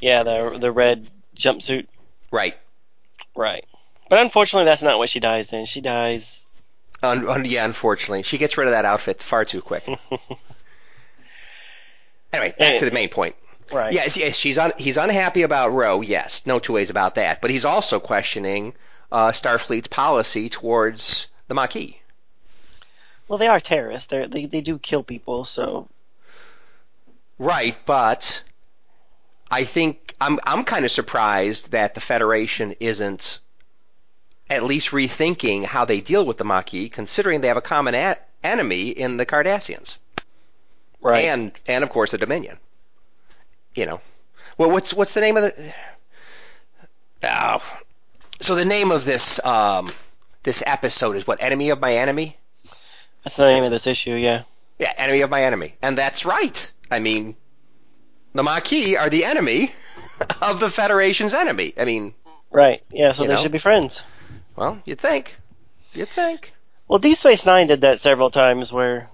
Yeah, the the red jumpsuit. Right. Right. But unfortunately, that's not what she dies in. She dies. Un- un- yeah, unfortunately, she gets rid of that outfit far too quick. Anyway, back to the main point. right. Yes, yes, she's un- he's unhappy about Ro. Yes, no two ways about that. But he's also questioning uh, Starfleet's policy towards the Maquis. Well, they are terrorists. They're, they they do kill people. So Right, but I think I'm I'm kind of surprised that the Federation isn't at least rethinking how they deal with the Maquis, considering they have a common a- enemy in the Cardassians right. and and of course the Dominion. You know, well, what's what's the name of the? Oh, so the name of this um, this episode is what? Enemy of my enemy. That's the name of this issue. Yeah. Yeah, enemy of my enemy. And that's right. I mean, the Maquis are the enemy of the Federation's enemy. I mean, Right. Yeah. So they know? should be friends. Well, you'd think. You'd think. Well, Deep Space Nine did that several times, where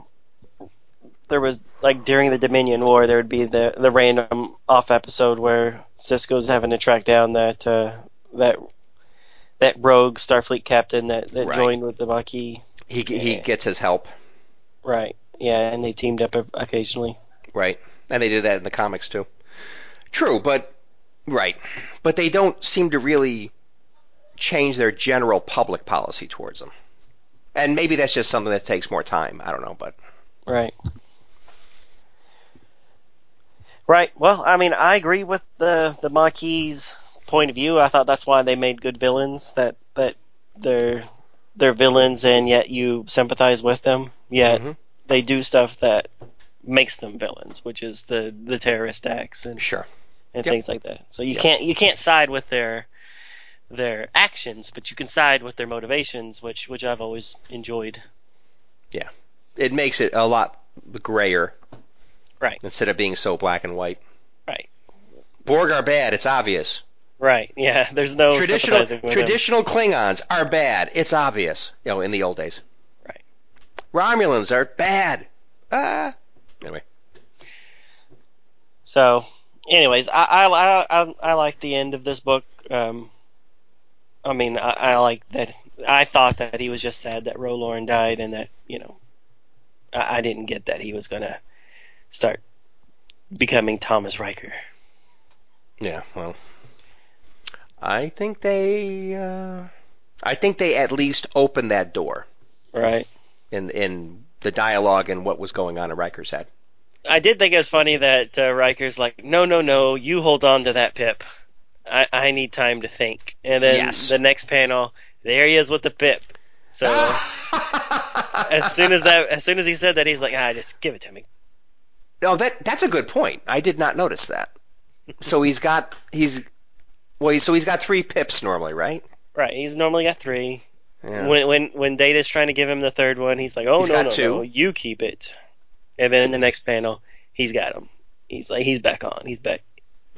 there was like during the Dominion War, there would be the the random off episode where Sisko's having to track down that uh, that that rogue Starfleet captain that, that Right. joined with the Maquis. He, he gets his help. Right. Yeah, and they teamed up occasionally. Right. And they did that in the comics too. True, but right. But they don't seem to really change their general public policy towards them. And maybe that's just something that takes more time. I don't know, but Right. Right. Well, I mean, I agree with the the Maquis' point of view. I thought that's why they made good villains. That that they're they're villains, and yet you sympathize with them. Yet Mhm. they do stuff that makes them villains, which is the the terrorist acts and sure. and Yep. things like that. So you Yep. can't you can't side with their their actions, but you can side with their motivations, which which I've always enjoyed. Yeah, it makes it a lot grayer. Right. Instead of being so black and white. Right. Borg are bad, it's obvious. Right. Yeah. There's no traditional them. traditional Klingons are bad. It's obvious. You know, in the old days. Right. Romulans are bad. Ah. Anyway. So, anyways, I I, I, I like the end of this book. Um, I mean, I, I like that. I thought that he was just sad that Ro Laren died, and that you know, I, I didn't get that he was gonna start becoming Thomas Riker. Yeah, well, I think they, uh, I think they at least opened that door Right. in in the dialogue and what was going on in Riker's head. I did think it was funny that uh, Riker's like, no, no, no, you hold on to that pip. I, I need time to think. And then Yes. the next panel, there he is with the pip. So as soon as that, as soon as he said that, he's like, ah, just give it to me. oh, that that's a good point. I did not notice that. So he's got he's well, so he's got three pips normally, right? Right. He's normally got three. Yeah. When when when Data's trying to give him the third one, he's like, "Oh He's no, no, two. no, you keep it." And then in the next panel, he's got him. He's like, he's back on. He's back.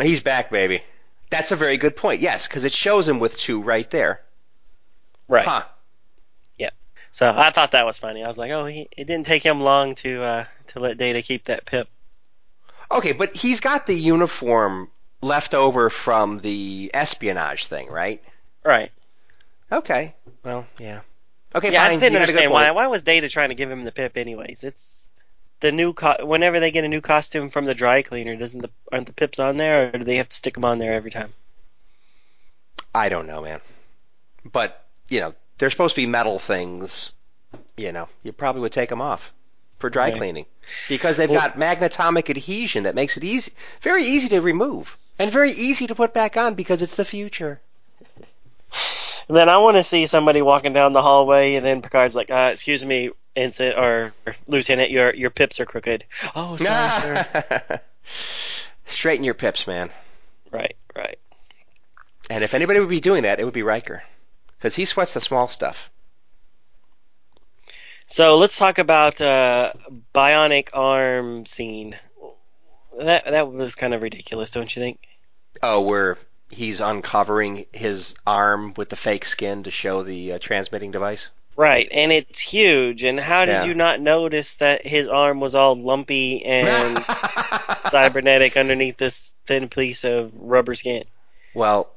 He's back, baby. That's a very good point. Yes, because it shows him with two right there. Right. Huh. Yeah. So I thought that was funny. I was like, "Oh, he, it didn't take him long to uh to let Data keep that pip." Okay, but he's got the uniform left over from the espionage thing, right? Right. Okay. Well, yeah. Okay, yeah, fine. I didn't understand why. Why was Data trying to give him the pip anyways? It's the new co- whenever they get a new costume from the dry cleaner, doesn't the aren't the pips on there, or do they have to stick them on there every time? I don't know, man. But you know, they're supposed to be metal things. You know, you probably would take them off for dry cleaning because they've Well- got magnetomic adhesion that makes it easy, very easy to remove, and very easy to put back on because it's the future. And then I want to see somebody walking down the hallway, and then Picard's like, uh, "Excuse me, Ensign or Lieutenant, your your pips are crooked." Oh, sorry, sir. Straighten your pips, man. Right, right. And if anybody would be doing that, it would be Riker, because he sweats the small stuff. So let's talk about uh, bionic arm scene. That that was kind of ridiculous, don't you think? Oh, where he's uncovering his arm with the fake skin to show the uh, transmitting device. Right, and it's huge. And how did Yeah. you not notice that his arm was all lumpy and cybernetic underneath this thin piece of rubber skin? Well,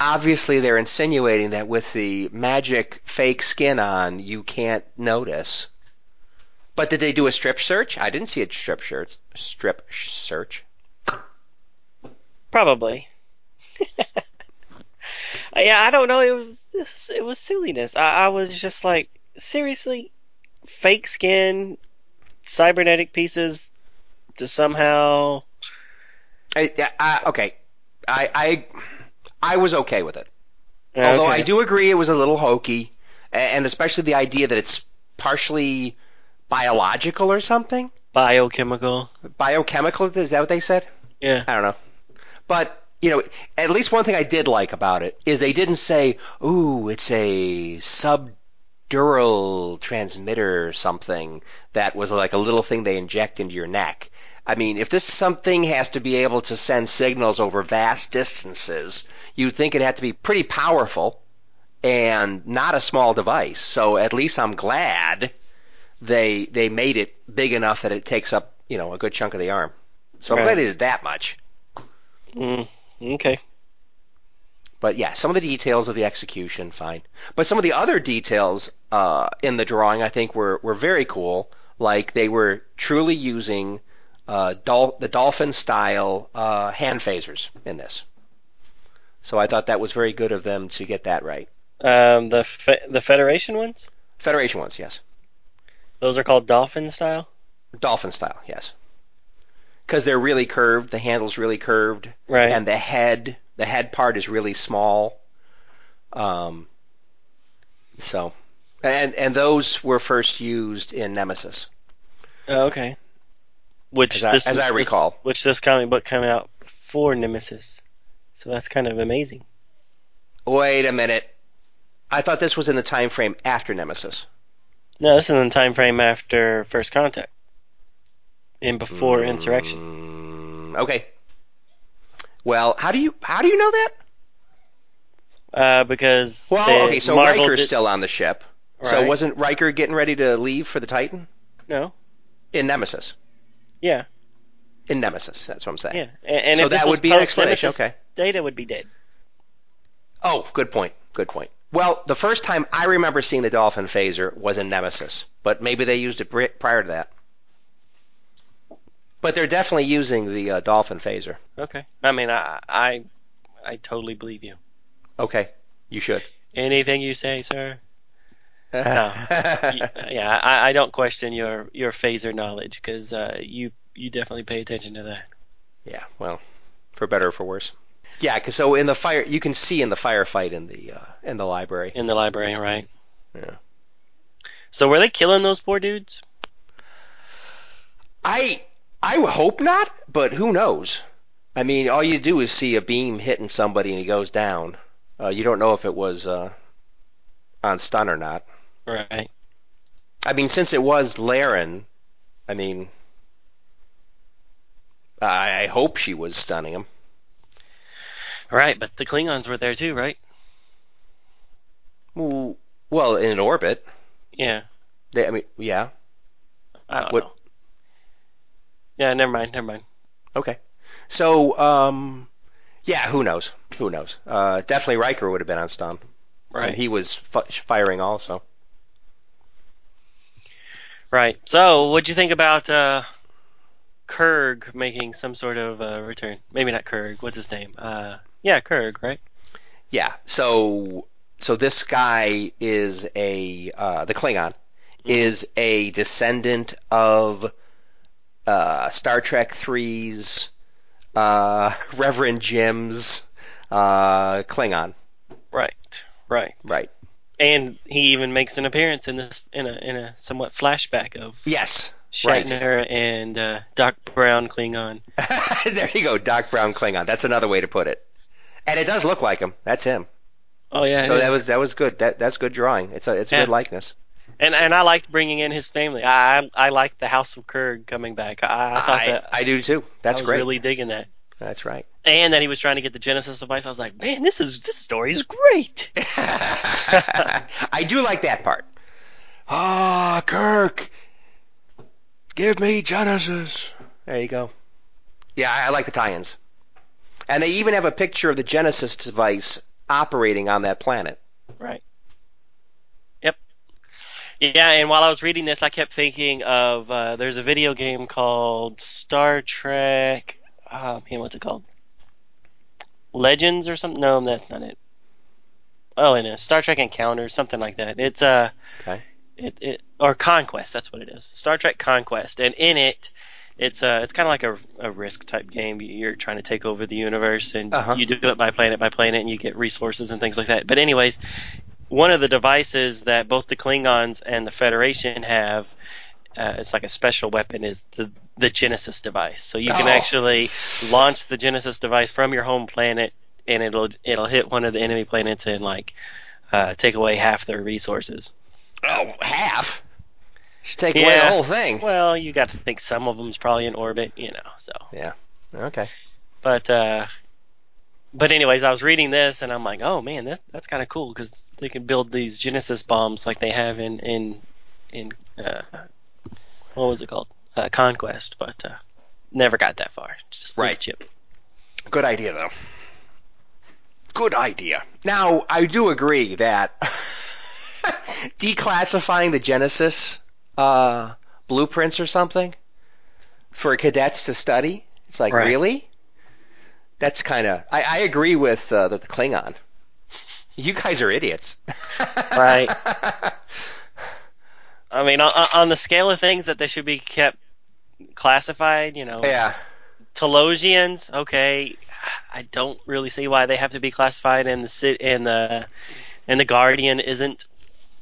obviously they're insinuating that with the magic fake skin on, you can't notice. But did they do a strip search? I didn't see a strip search. Strip search. Probably. yeah, I don't know. It was it was silliness. I, I was just like, seriously, fake skin, cybernetic pieces to somehow. I, I, okay, I, I, I was okay with it. Although I do agree it was a little hokey, and especially the idea that it's partially biological or something. biochemical. Biochemical, is that what they said? Yeah. I don't know. But, you know, at least one thing I did like about it is they didn't say, ooh, it's a subdural transmitter or something that was like a little thing they inject into your neck. I mean, if this something has to be able to send signals over vast distances, you'd think it had to be pretty powerful and not a small device. So at least I'm glad they they made it big enough that it takes up you know a good chunk of the arm. So I'm glad they did that much. Mm, okay. But yeah, some of the details of the execution, fine. But some of the other details uh, in the drawing, I think, were were very cool. Like they were truly using uh, dol- the dolphin style uh, hand phasers in this. So I thought that was very good of them to get that right. Um, the fe- the Federation ones, Federation ones, yes. those are called Dolphin style. Dolphin style, yes. Because they're really curved, the handle's really curved, Right. and the head, the head part is really small. Um, so, and and those were first used in Nemesis. Oh, okay. Which As I- this as I this- recall. which this comic book came out for Nemesis, so that's kind of amazing. Wait a minute. I thought this was in the time frame after Nemesis. No, this is in the time frame after First Contact and before Insurrection. Mm, okay. Well, how do you how do you know that? Uh, because Well, okay, so Marvel Riker's did- still on the ship. So wasn't Riker getting ready to leave for the Titan no, in Nemesis? yeah, In Nemesis, that's what I'm saying. yeah, and, and so that would be an explanation. Nemesis, Okay. Data would be dead. Oh, good point. Good point. Well, the first time I remember seeing the Dolphin phaser was in Nemesis, but maybe they used it prior to that. But they're definitely using the uh, Dolphin phaser. Okay, I mean, I I I totally believe you. Okay, you should. Anything you say, sir. Y- yeah, I, I don't question your your phaser knowledge because uh, you you definitely pay attention to that. yeah, well, for better or for worse. Yeah, because so in the fire, you can see in the firefight in the uh, in the library. In the library, right? Yeah. So were they killing those poor dudes? I I hope not, but who knows? I mean, all you do is see a beam hitting somebody and he goes down. Uh, you don't know if it was uh, on stun or not. Right. I mean, since it was Laren, I mean, I, I hope she was stunning him. Right, but the Klingons were there too, right? Well, well, in an orbit. Yeah. They, I mean, yeah. I don't What- know. Yeah, never mind, never mind. Okay. So, um, yeah, who knows? Who knows? Uh, definitely Riker would have been on stun. Right. And he was f- firing also. Right. So, what'd you think about uh, Kurg making some sort of uh, return? Maybe not Kurg. What's his name? Uh, yeah, Kurg, right? Yeah. So, so this guy is a uh, the Klingon is a descendant of uh, Star Trek 3's uh, Reverend Jim's uh, Klingon. Right. Right. Right. And he even makes an appearance in this in a in a somewhat flashback of Yes. Right. Shatner and uh, Doc Brown Klingon. there you go, Doc Brown Klingon. That's another way to put it. And it does look like him. That's him. Oh yeah. So that was that was good. That that's good drawing. It's a it's a Yeah. good likeness. And and I liked bringing in his family. I I, I liked the House of Kurg coming back. I, I thought I, that I do too. That's I was great. really digging that. That's right. And that he was trying to get the Genesis device. I was like, man, this is this story is great. I do like that part. Ah, Kirk, give me Genesis. There you go. Yeah, I, I like the tie-ins. And they even have a picture of the Genesis device operating on that planet. Right. Yeah, and while I was reading this, I kept thinking of uh, there's a video game called Star Trek. Oh man, what's it called? Legends or something? No, that's not it. Oh, and Star Trek Encounters, something like that. It's uh, Okay. it, it or Conquest. That's what it is. Star Trek Conquest, and in it, it's uh, it's kind of like a, a risk type game. You're trying to take over the universe, and Uh-huh. you do it by planet by planet, and you get resources and things like that. But anyways, one of the devices that both the Klingons and the Federation have. Uh, it's like a special weapon is the the Genesis device. So you can Oh. actually launch the Genesis device from your home planet, and it'll it'll hit one of the enemy planets and like uh, take away half their resources. Oh, half. Should take away the whole thing. Well, you got to think some of them's probably in orbit, you know. So, yeah, Okay. but uh, but anyways, I was reading this and I'm like, oh man, that's that's kind of cool because they can build these Genesis bombs like they have in in in uh, what was it called? Uh, Conquest, but uh, never got that far. Just Right. chip. Good idea, though. Good idea. Now, I do agree that declassifying the Genesis uh, blueprints or something for cadets to study, it's like, Right. really? That's kind of. I, I agree with uh, the, the Klingon. You guys are idiots. Right. I mean, on, on the scale of things that they should be kept classified, you know, yeah. Talosians, okay, I don't really see why they have to be classified, and the sit and the and the Guardian isn't.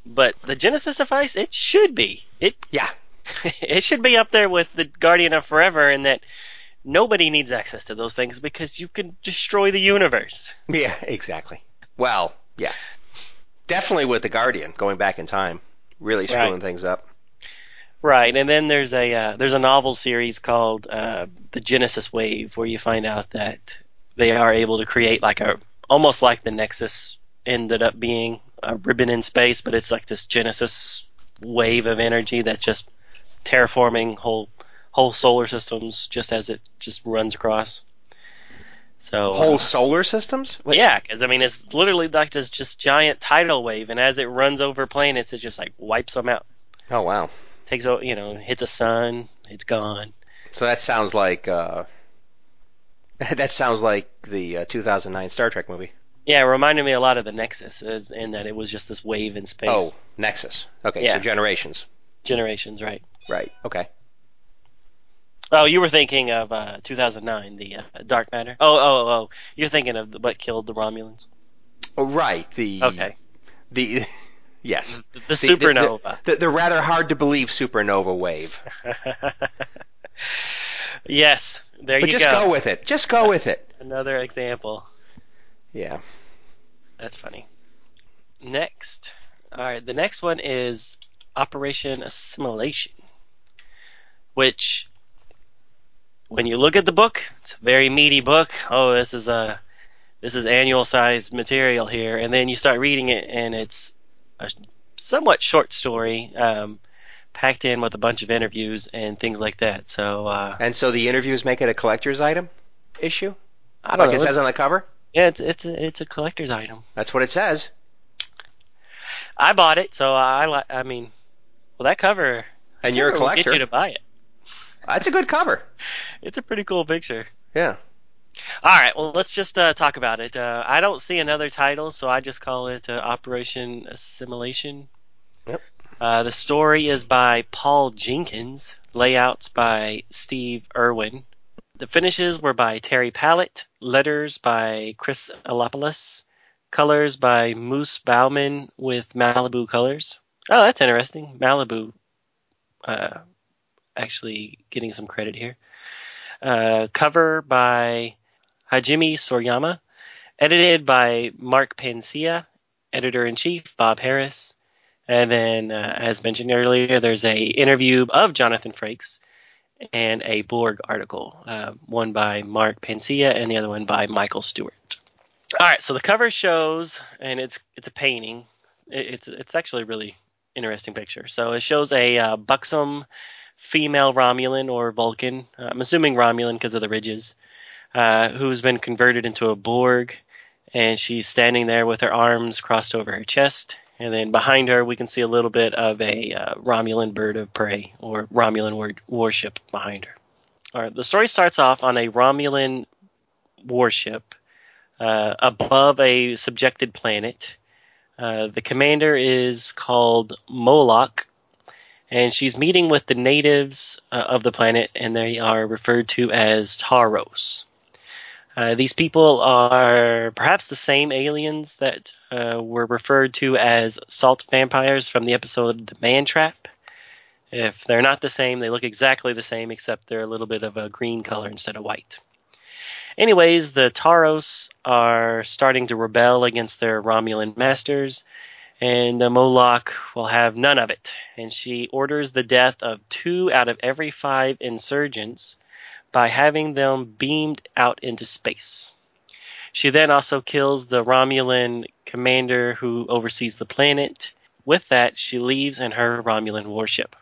But the Genesis device, it should be. It Yeah. it should be up there with the Guardian of Forever, in that nobody needs access to those things because you can destroy the universe. Yeah, exactly. Well, yeah. Definitely with the Guardian, going back in time. Really Right. screwing things up. Right, and then there's a uh, there's a novel series called uh, the Genesis Wave, where you find out that they are able to create like a almost like the Nexus ended up being a ribbon in space, but it's like this Genesis wave of energy that's just terraforming whole whole solar systems just as it just runs across. So Whole uh, solar systems? Wait, yeah, because I mean it's literally like this just giant tidal wave, and as it runs over planets, it just like wipes them out Oh, wow. takes you know hits a sun, it's gone. So that sounds like uh, that sounds like the uh, 2009 Star Trek movie. Yeah, it reminded me a lot of the Nexus, in that it was just this wave in space. Oh, Nexus. Okay, Yeah. so generations. generations, right? Right. Okay. Oh, you were thinking of uh, 2009, the uh, Dark Matter. Oh, oh, oh, you're thinking of what killed the Romulans. Oh, right. The Okay, the yes. the, the The- the- supernova. The, the rather hard to believe supernova wave. yes, there But you just go. Just go with it. Just go with it. Another example. Yeah. That's funny. Next, all right, the next one is Operation Assimilation, which, when you look at the book, it's a very meaty book. Oh, this is a this is annual sized material here, and then you start reading it, and it's a somewhat short story, um, packed in with a bunch of interviews and things like that. So uh, And so the interviews make it a collector's item issue, I don't like it says on the cover. yeah, it's it's a, it's a collector's item. That's what it says. I bought it, so I li- I mean, well, that cover. And you're a collector. Get you to buy it. That's a good cover. It's a pretty cool picture. Yeah. All right, well, let's just uh, talk about it. Uh, I don't see another title, so I just call it uh, Operation Assimilation. Yep. Uh, the story is by Paul Jenkins, layouts by Steve Erwin. The finishes were by Terry Pallot, letters by Chris Eliopoulos, colors by Moose Baumann with Malibu Colors. Oh, that's interesting. Malibu uh, actually getting some credit here. Uh, cover by Hajime Sorayama, edited by Mark Paniccia, editor in chief Bob Harras, and then, uh, as mentioned earlier, there's a interview of Jonathan Frakes and a Borg article, uh, one by Mark Paniccia and the other one by Michael Stewart. All right, so the cover shows, and it's it's a painting. It, it's it's actually a really interesting picture. So it shows a uh, buxom female Romulan or Vulcan. Uh, I'm assuming Romulan because of the ridges uh, who's been converted into a Borg, and she's standing there with her arms crossed over her chest. And then behind her, we can see a little bit of a uh, Romulan bird of prey or Romulan war- warship behind her. All right, the story starts off on a Romulan warship uh, above a subjected planet. Uh, the commander is called Moloch, and she's meeting with the natives uh, of the planet, and they are referred to as Taros. Uh, these people are perhaps the same aliens that uh, were referred to as salt vampires from the episode The Man Trap. If they're not the same, they look exactly the same, except they're a little bit of a green color instead of white. Anyways, the Taros are starting to rebel against their Romulan masters, and Moloch will have none of it. And she orders the death of two out of every five insurgents by having them beamed out into space. She then also kills the Romulan commander who oversees the planet. With that, she leaves in her Romulan warship.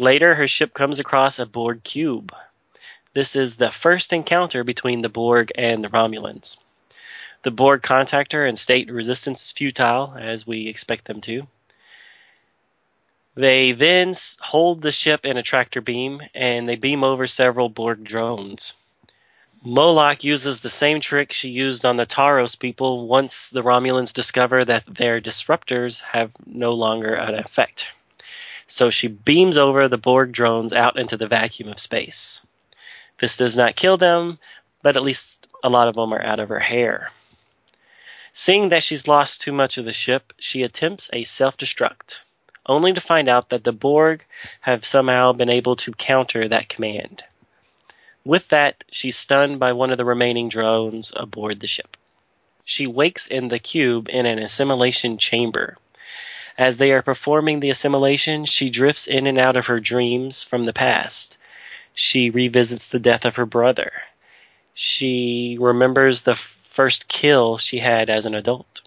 Later, her ship comes across a Borg cube. This is the first encounter between the Borg and the Romulans. The Borg contact her and state resistance is futile, as we expect them to. They then hold the ship in a tractor beam and they beam over several Borg drones. Moloch uses the same trick she used on the Taros people once the Romulans discover that their disruptors have no longer an effect. So she beams over the Borg drones out into the vacuum of space. This does not kill them, but at least a lot of them are out of her hair. Seeing that she's lost too much of the ship, she attempts a self destruct, only to find out that the Borg have somehow been able to counter that command. With that, she's stunned by one of the remaining drones aboard the ship. She wakes in the cube in an assimilation chamber. As they are performing the assimilation, she drifts in and out of her dreams from the past. She revisits the death of her brother. She remembers the first kill she had as an adult.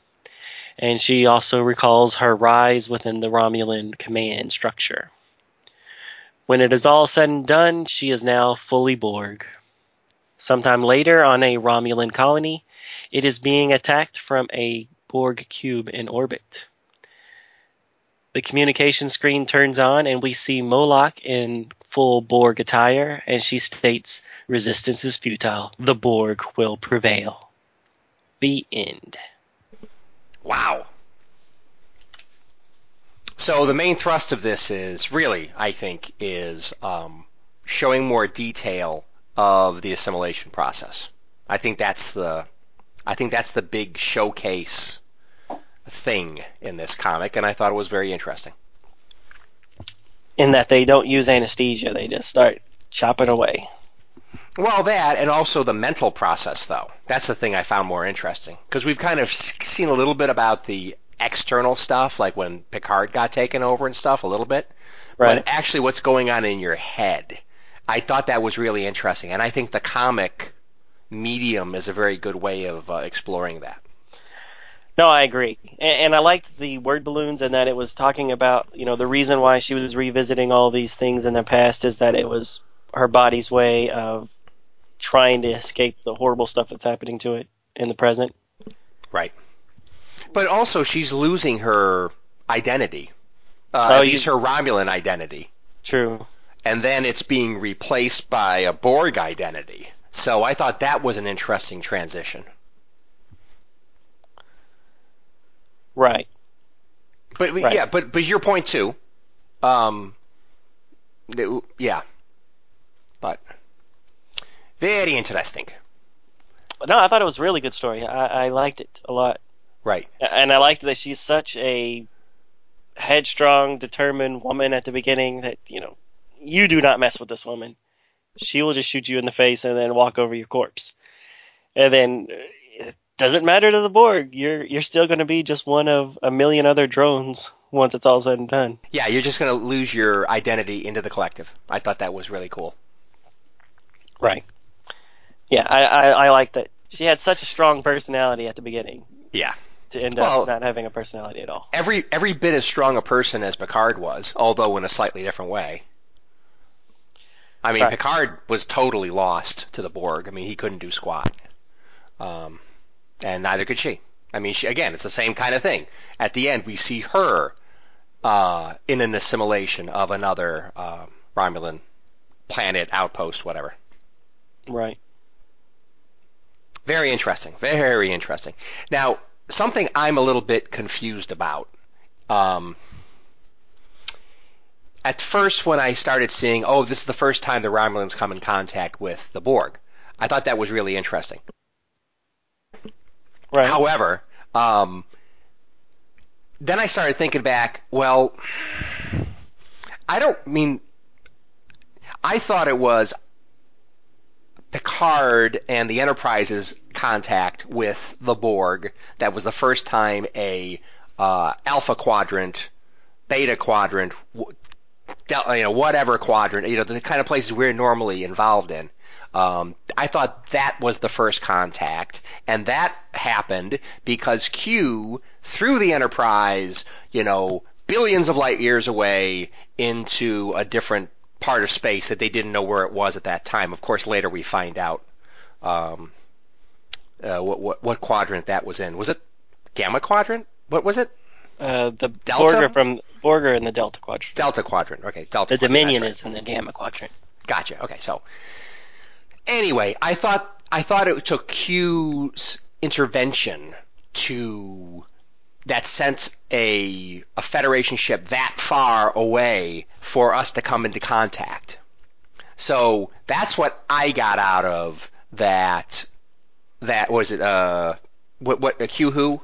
And she also recalls her rise within the Romulan command structure. When it is all said and done, she is now fully Borg. Sometime later, on a Romulan colony, it is being attacked from a Borg cube in orbit. The communication screen turns on, and we see Moloch in full Borg attire, and she states, Resistance is futile. The Borg will prevail. The end. Wow. So the main thrust of this is really, I think, is um, showing more detail of the assimilation process. I think that's the, I think that's the big showcase thing in this comic, and I thought it was very interesting. In that they don't use anesthesia, they just start chopping away. Well, that and also the mental process, though. That's the thing I found more interesting because we've kind of seen a little bit about the external stuff, like when Picard got taken over and stuff, a little bit. Right. But actually, what's going on in your head, I thought that was really interesting, and I think the comic medium is a very good way of uh, exploring that. No, I agree, and, and I liked the word balloons and that it was talking about you know the reason why she was revisiting all these things in the past is that it was her body's way of trying to escape the horrible stuff that's happening to it in the present. Right. But also, she's losing her identity. Uh, Oh, at you- least her Romulan identity. True. And then it's being replaced by a Borg identity. So I thought that was an interesting transition. Right. But Right. yeah, but but your point too. Um, it- yeah. But very interesting. No, I thought it was a really good story. I, I liked it a lot, Right. and I liked that she's such a headstrong, determined woman at the beginning that you know you do not mess with this woman. She will just shoot you in the face and then walk over your corpse. And then uh, it doesn't matter to the Borg. You're you're still going to be just one of a million other drones once it's all said and done. Yeah, you're just going to lose your identity into the collective. I thought that was really cool. Right. Yeah, I, I, I like that. She had such a strong personality at the beginning Yeah. to end Well- up not having a personality at all. Every every bit as strong a person as Picard was, although in a slightly different way. I mean, Right. Picard was totally lost to the Borg. I mean, he couldn't do squat. Um, and neither could she. I mean, she, again, it's the same kind of thing. At the end, we see her uh, in an assimilation of another uh, Romulan planet, outpost, whatever. Right. Very interesting. Very interesting. Now, something I'm a little bit confused about. Um, at first, when I started seeing, oh, this is the first time the Romulans come in contact with the Borg, I thought that was really interesting. Right. However, um, then I started thinking back. Well, I don't mean. I thought it was Picard and the Enterprise's contact with the Borg that was the first time a uh, Alpha Quadrant, Beta Quadrant, you know, whatever quadrant, you know, the kind of places we're normally involved in. Um, I thought that was the first contact, and that happened because Q, through the Enterprise, you know, billions of light years away into a different part of space that they didn't know where it was at that time. Of course, later we find out um, uh, what, what what quadrant that was in. Was it Gamma Quadrant? What was it? Uh, the Delta? Borger from Borger in the Delta Quadrant. Delta Quadrant. Okay, Delta. The Quadrant, Dominion that's is in the Gamma Quadrant. Gotcha. Okay, so anyway, I thought I thought it took Q's intervention to that sent a a Federation ship that far away for us to come into contact. So that's what I got out of that. That was it. Uh, what what uh, Q who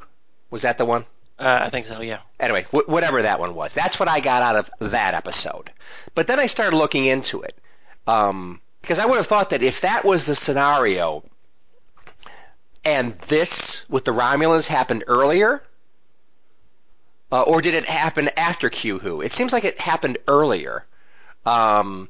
was that the one? Uh, I think so. Yeah. Anyway, wh- whatever that one was, that's what I got out of that episode. But then I started looking into it um, because I would have thought that if that was the scenario, and this with the Romulans happened earlier, uh, or did it happen after Q Who? It seems like it happened earlier. Um,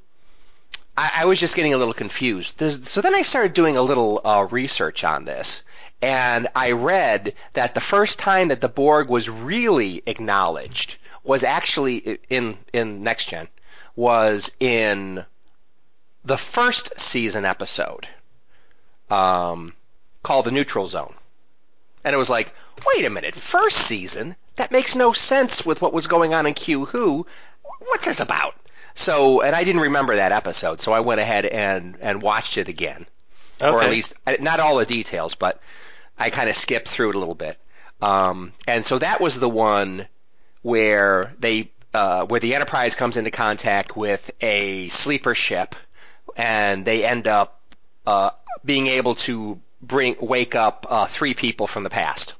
I, I was just getting a little confused. There's, so then I started doing a little uh, research on this, and I read that the first time that the Borg was really acknowledged was actually in in Next Gen was in the first season episode um, called the Neutral Zone, and it was like, wait a minute, first season that makes no sense with what was going on in Q Who. What's this about? So, and I didn't remember that episode, so I went ahead and and watched it again Okay. or at least not all the details, but I kind of skipped through it a little bit. Um, and so that was the one where they uh, where the Enterprise comes into contact with a sleeper ship, and they end up uh, being able to bring wake up uh, three people from the past.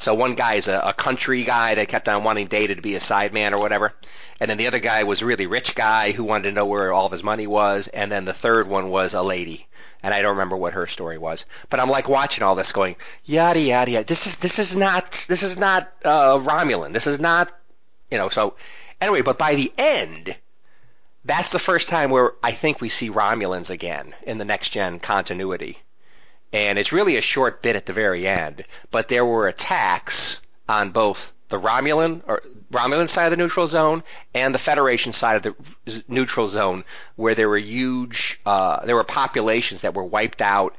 So one guy is a, a country guy that kept on wanting Data to be a sideman or whatever, and then the other guy was a really rich guy who wanted to know where all of his money was, and then the third one was a lady and I don't remember what her story was. But I'm like watching all this, going yada yada yada. This is this is not this is not uh, Romulan. This is not you know. So anyway, but by the end, that's the first time where I think we see Romulans again in the next gen continuity, and it's really a short bit at the very end. But there were attacks on both the Romulan or Romulan side of the neutral zone and the Federation side of the neutral zone, where there were huge, uh, there were populations that were wiped out,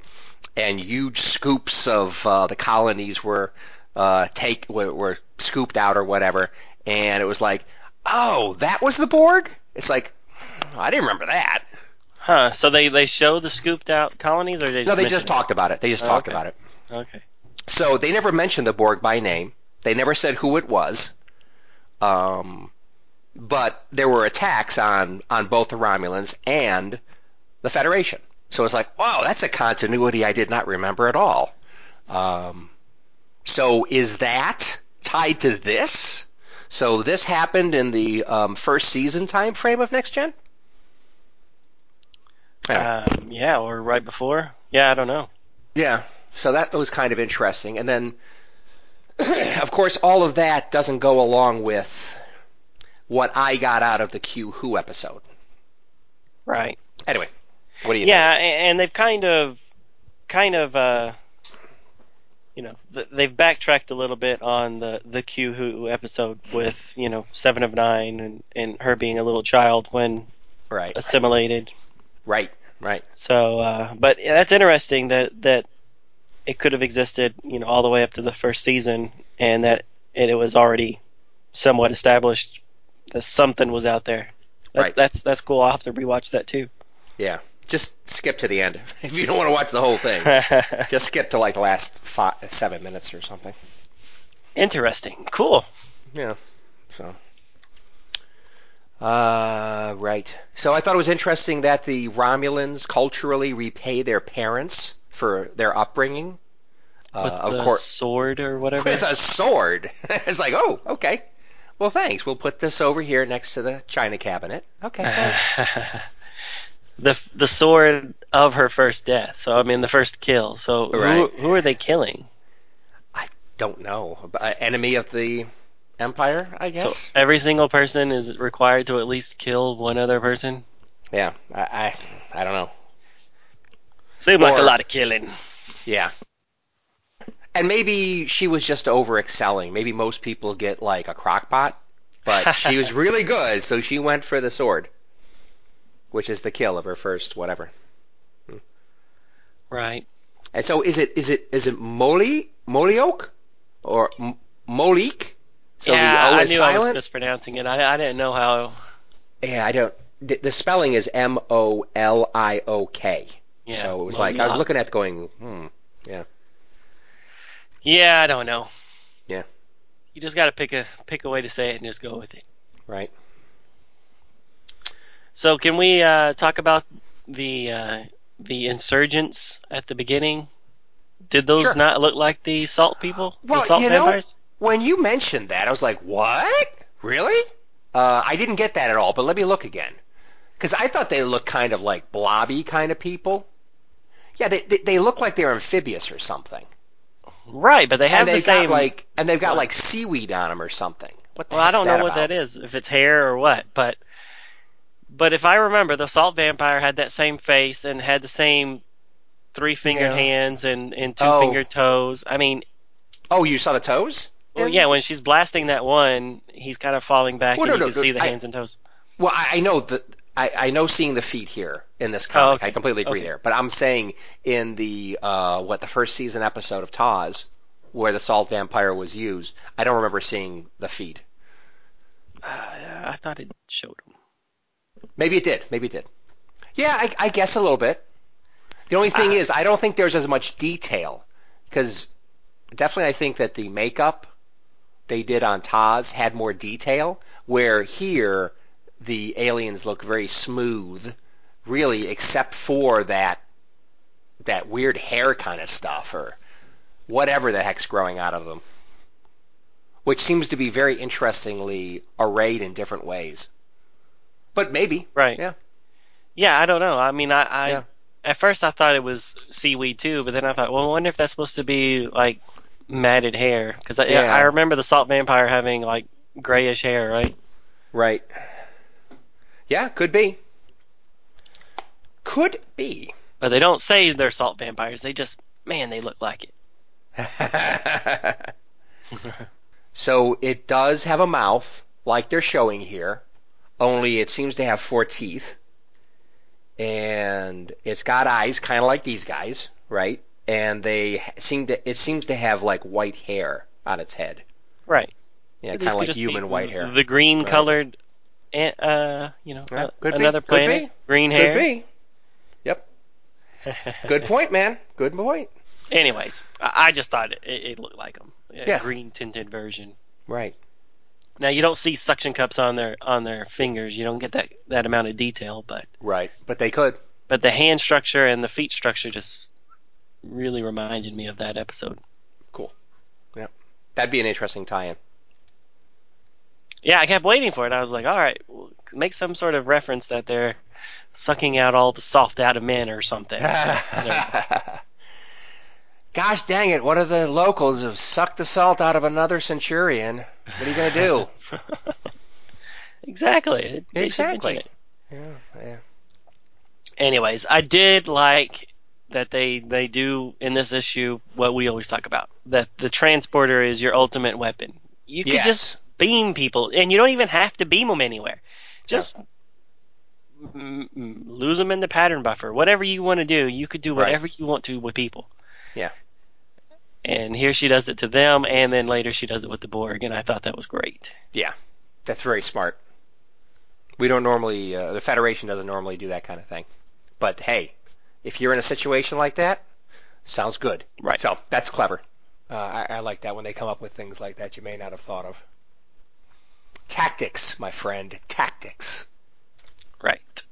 and huge scoops of uh, the colonies were uh, take were, were scooped out or whatever, and it was like, oh, that was the Borg. It's like, I didn't remember that. Huh. So they they show the scooped out colonies, or they just No, they just it? talked about it. They just talked Okay. about it. Okay. So they never mentioned the Borg by name. They never said who it was. Um, but there were attacks on on both the Romulans and the Federation. So it's like, wow, that's a continuity I did not remember at all. Um, so is that tied to this? So this happened in the um, first season time frame of Next Gen. Um, yeah, or right before. Yeah, I don't know. Yeah, so that was kind of interesting. And then, of course, all of that doesn't go along with what I got out of the Q Who episode. Right. Anyway, what do you Yeah, a- and they've kind of, kind of, uh, you know, they've backtracked a little bit on the the Q Who episode with you know Seven of Nine and and her being a little child when? Right, assimilated. right, right. So, uh, but yeah, that's interesting that that it could have existed, you know, all the way up to the first season, and that it, it was already somewhat established that something was out there. That's, Right. That's that's cool. I'll have to rewatch that too. Yeah, just skip to the end if you don't want to watch the whole thing. just skip to like the last five, seven minutes or something. Interesting. Cool. Yeah. So. Uh, right. So I thought it was interesting that the Romulans culturally repay their parents for their upbringing. Uh, With of course, sword or whatever. with a sword. it's like, oh, okay. Well, thanks. We'll put this over here next to the china cabinet. Okay. the the sword of her first death. So I mean the first kill. So Right. who who are they killing? I don't know. Uh, enemy of the Empire, I guess. So every single person is required to at least kill one other person. yeah, I, I I don't know. Seemed like a lot of killing. Yeah. And maybe she was just over excelling. Maybe most people get like a crock pot, but she was really good, so she went for the sword, which is the kill of her first whatever. Right. And so is it is it is it Moli Molioke or M- Molik? So yeah, I knew I was mispronouncing it. I, I didn't know how. Yeah, I don't. The, the spelling is M O L I O K. Yeah, so it was like I was looking at going, hmm. Yeah, Yeah, I don't know. Yeah. You just got to pick a pick a way to say it and just go with it. Right. So can we uh, talk about the uh, the insurgents at the beginning? Did those Sure. not look like the salt people? Well, the salt you vampires? When you mentioned that, I was like, what? Really? Uh, I didn't get that at all, but let me look again. Because I thought they looked kind of like blobby kind of people. Yeah, they, they, they look like they're amphibious or something. Right, but they have the same. like, and they've got like seaweed on them or something. What the well, I don't know what about? that is, if it's hair or what, but but if I remember, the salt vampire had that same face and had the same three fingered Yeah. hands and and two Oh. fingered toes. I mean, Oh, you saw the toes? Well, yeah, when she's blasting that one, he's kind of falling back, Well, and no, you no, can see the I- hands and toes. Well, I, I know that I, I know seeing the feet here in this comic. Oh, okay. I completely agree Okay. there. But I'm saying in the uh, what the first season episode of TOS, where the salt vampire was used, I don't remember seeing the feet. Uh, I thought it showed him. Maybe it did. Maybe it did. Yeah, I, I guess a little bit. The only thing Ah. is, I don't think there's as much detail because definitely I think that the makeup they did on TOS had more detail. Where here the aliens look very smooth, really, except for that that weird hair kind of stuff or whatever the heck's growing out of them, which seems to be very interestingly arrayed in different ways. But maybe, Right. Yeah. Yeah, I don't know. I mean, I, I Yeah. at first I thought it was seaweed too, but then I thought, well, I wonder if that's supposed to be like matted hair because I, Yeah. I remember the salt vampire having like grayish hair, right? Right. Yeah, could be. Could be. But they don't say they're salt vampires. They just, man, they look like it. so it does have a mouth, like they're showing here, only it seems to have four teeth. And it's got eyes, kind of like these guys, right? And they seem to, it seems to have like white hair on its head. Right. Yeah, kind of like human white hair. The green Right. colored, uh, you know, Yeah, could be, another could planet, be, green Could hair. be. Yep. Good point, man. Good point. Anyways, I, just thought it, it, it looked like them. A Yeah. green tinted version. Right. Now you don't see suction cups on their on their fingers. You don't get that that amount of detail, but Right. But they could. but the hand structure and the feet structure just really reminded me of that episode. Cool. Yeah. That'd be an interesting tie-in. Yeah, I kept waiting for it. I was like, all right, well, make some sort of reference that they're sucking out all the salt out of men or something. Gosh dang it, one of the locals have sucked the salt out of another centurion. What are you going to do? exactly. They Exactly. yeah, yeah. Anyways, I did like that they they do in this issue what we always talk about that the transporter is your ultimate weapon. You can Yes. just beam people, and you don't even have to beam them anywhere. Just m- m- lose them in the pattern buffer. Whatever you want to do, you could do Right. whatever you want to with people. Yeah. And here she does it to them, and then later she does it with the Borg, and I thought that was great. Yeah, that's very smart. We don't normally, uh, the Federation doesn't normally do that kind of thing. But hey, if you're in a situation like that, sounds good. Right. So that's clever. Uh, I, I like that when they come up with things like that you may not have thought of. Tactics, my friend, tactics. Right.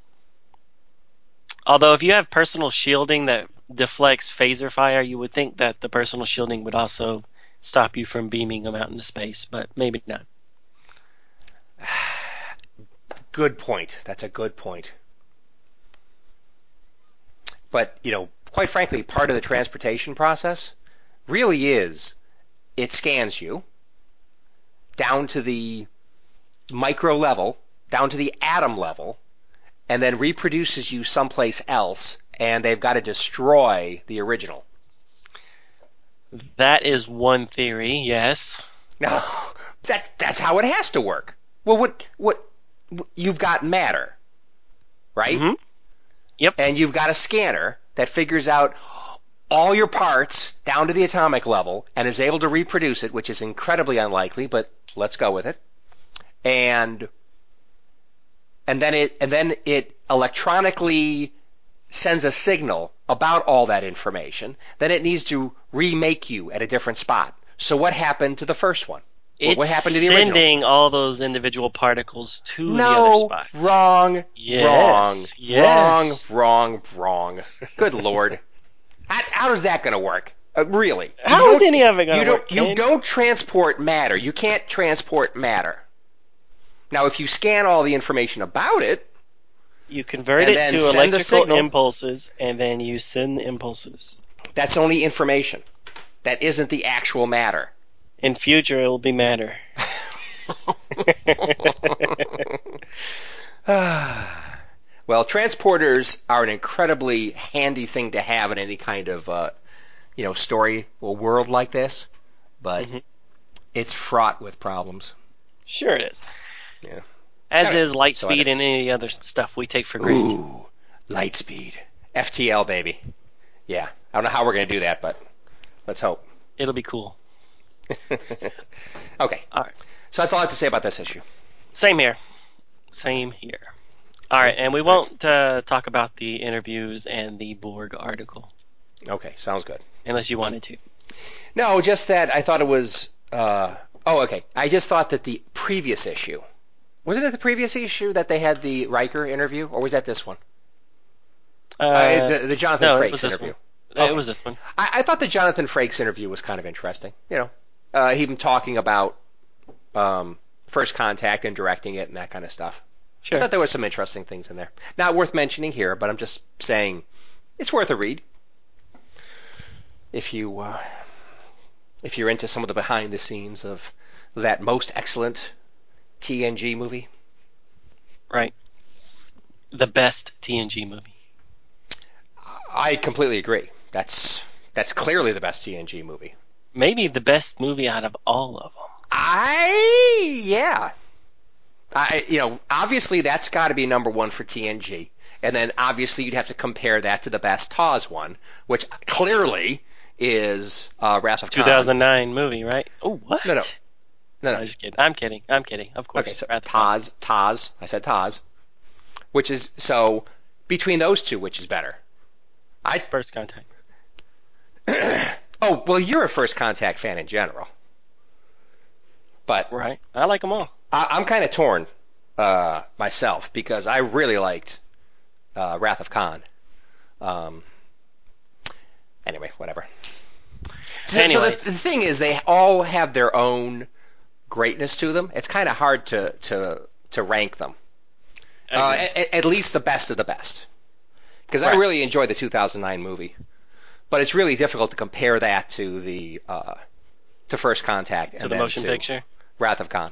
Although if you have personal shielding that deflects phaser fire, you would think that the personal shielding would also stop you from beaming them out into space, but maybe not. Good point. That's a good point. But, you know, quite frankly, part of the transportation process really is it scans you down to the micro level, down to the atom level, and then reproduces you someplace else, and they've got to destroy the original. That is one theory, yes. No, that that's how it has to work. Well, what what you've got matter, right? Mhm. Yep. And you've got a scanner that figures out all your parts down to the atomic level and is able to reproduce it, which is incredibly unlikely, but let's go with it. And and then it and then it electronically sends a signal about all that information. Then it needs to remake you at a different spot. So what happened to the first one? What- It's what happened to the original? sending all those individual particles to the other No, spot. wrong, Yes, wrong, yes. wrong, wrong, wrong. Good lord, how, how is that going to work? Uh, really? How is any of it going to work? don't you don't transport matter. You can't transport matter. Now, if you scan all the information about it, You convert it to send the electrical impulses, and then you send the impulses. that's only information. That isn't the actual matter. In future, it will be matter. well, transporters are an incredibly handy thing to have in any kind of uh, you know story or world like this, but Mhm. it's fraught with problems. Sure, it is. Yeah. As is light so speed and any other stuff we take for granted. Ooh, light speed, FTL baby. Yeah, I don't know how we're gonna do that, but let's hope. It'll be cool. okay. All right. So that's all I have to say about this issue. Same here. Same here. All right, and we won't uh, talk about the interviews and the Borg article Okay, sounds good. unless you wanted to. No, just that I thought it was. Uh, oh, okay. I just thought that the previous issue wasn't it the previous issue that they had the Riker interview, or was that this one? Uh, Uh, the, the Jonathan no, Frakes interview. one. okay. It was this one. I, I thought the Jonathan Frakes interview was kind of interesting. You know, uh, him talking about um, first contact and directing it and that kind of stuff. I thought there were some interesting things in there. Not worth mentioning here, but I'm just saying it's worth a read if you uh, if you're into some of the behind the scenes of that most excellent TNG movie. Right. The best TNG movie. I completely agree. That's that's clearly the best TNG movie. Maybe the best movie out of all of them. I yeah. I you know obviously that's got to be number one for TNG, and then obviously you'd have to compare that to the best TOS one, which clearly is uh, Wrath of Khan. 2009 movie, right? Oh, what? No, no. No, no. I'm just kidding. I'm kidding. I'm kidding. Of course. Okay, so Wrath Khan. TOS, TOS. I said TOS, which is so between those two, which is better? I First Contact. oh well, you're a First Contact fan in general, but Right. I like them all. I, I'm kind of torn uh, myself because I really liked uh, Wrath of Khan. Um, anyway, whatever. So, so Anyway. the, the thing is, they all have their own greatness to them. It's kind of hard to to to rank them. Uh, at, at least the best of the best. Because I really enjoyed the 2009 movie, but it's really difficult to compare that to the uh, to First Contact and to the motion to picture. Wrath of Khan.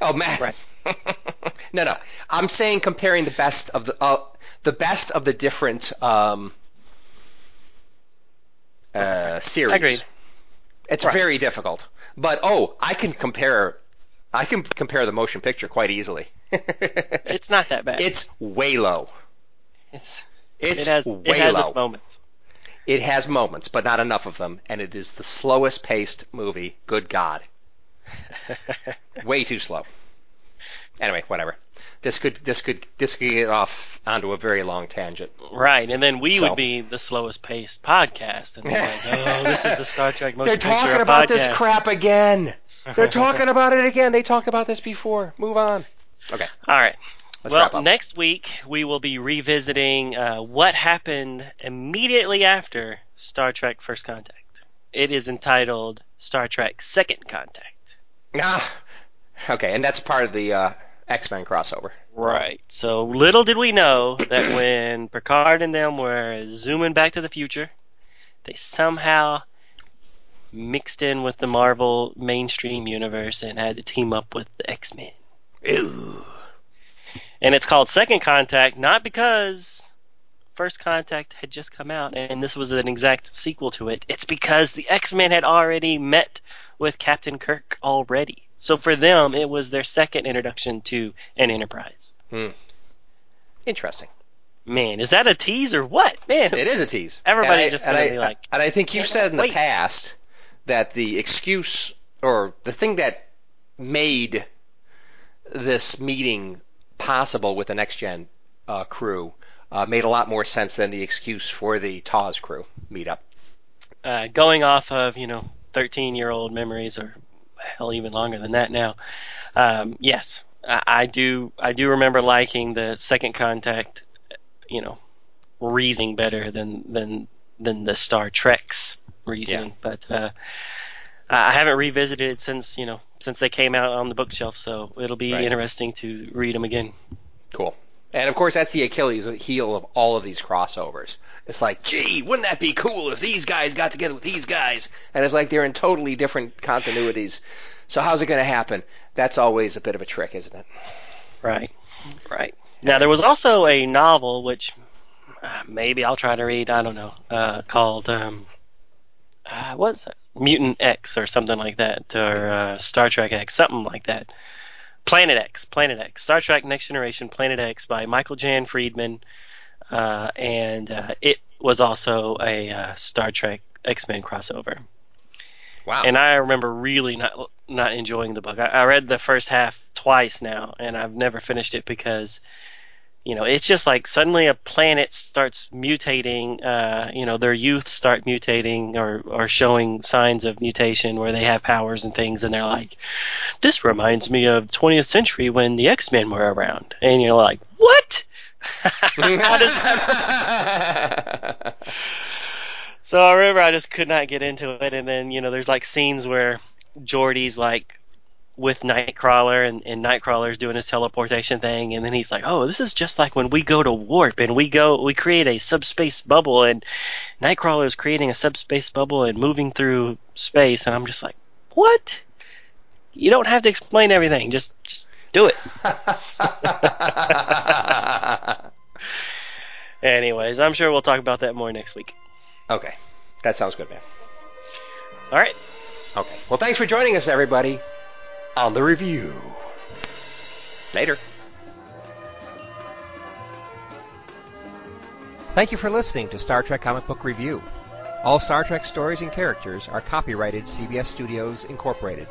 Oh man. Right. no, no. I'm saying comparing the best of the uh, the best of the different um, uh, series. Agreed. It's Right. very difficult. But oh, I can compare. I can compare the motion picture quite easily. It's not that bad. It's way low. It's, It's it has way it has low. its moments. It has moments, but not enough of them, and it is the slowest paced movie. Good God, way too slow. Anyway, whatever. This could this could this could get off onto a very long tangent. right, and then we So. would be the slowest paced podcast, and like, "Oh, this is the Star Trek motion They're talking about this crap again. They're talking about it again. They talked about this before. Move on. Okay, All right. Let's well, next week we will be revisiting uh, what happened immediately after Star Trek First Contact. It is entitled Star Trek Second Contact. Ah, okay, and that's part of the uh, X Men crossover. Right. So little did we know that when Picard and them were zooming back to the future, they somehow mixed in with the Marvel mainstream universe and had to team up with the X Men. Ew. And it's called Second Contact, not because First Contact had just come out and this was an exact sequel to it. It's because the X Men had already met with Captain Kirk already. So for them, it was their second introduction to an Enterprise. Hmm. Interesting. Man, is that a tease or what? Man, It is a tease. Everybody And I- just and I, like, and I think you've said in the wait." past that the excuse or the thing that made this meeting possible with the next gen uh, crew uh, made a lot more sense than the excuse for the TOS crew meetup. uh, going off of you know 13 year old memories or hell even longer than that now um, yes I, I do i do remember liking the second contact you know reasoning better than than than the star trek's reasoning but uh, i haven't revisited it since you know since they came out on the bookshelf so it'll be Right. interesting to read them again Cool. And of course, that's the Achilles heel of all of these crossovers. It's like, gee, wouldn't that be cool if these guys got together with these guys? And it's like they're in totally different continuities. So how's it going to happen? That's always a bit of a trick, isn't it? Right, right. Now there was also a novel which uh, maybe I'll try to read. I don't know. Uh, called um, uh, what's it? Mutant X or something like that, or uh, Star Trek X, something like that. Planet X, Planet X, Star Trek Next Generation, Planet X by Michael Jan Friedman, uh, and uh, it was also a uh, Star Trek X Men crossover. Wow. And I remember really not not enjoying the book. I, I read the first half twice now, and I've never finished it because, you know, it's just like suddenly a planet starts mutating. Uh, you know, their youth start mutating or or showing signs of mutation where they have powers and things, and they're like, "This reminds me of 20th century when the X Men were around," and you're like, "What?" So I remember I just could not get into it, and then you know there's like scenes where Geordi's like with Nightcrawler, and, and Nightcrawler's doing his teleportation thing, and then he's like, "Oh, this is just like when we go to warp and we go we create a subspace bubble, and Nightcrawler is creating a subspace bubble and moving through space," and I'm just like, "What? You don't have to explain everything. Just just do it." Anyways, I'm sure we'll talk about that more next week. okay. That sounds good, man. All right. Okay. Well, thanks for joining us, everybody, on the review. Later. Thank you for listening to Star Trek Comic Book Review. All Star Trek stories and characters are copyrighted CBS Studios Incorporated.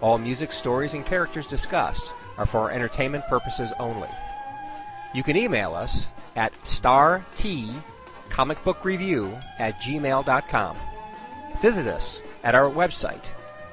All music, stories, and characters discussed are for entertainment purposes only. You can email us at startcomicbookreview at gmail.com. Visit us at our website,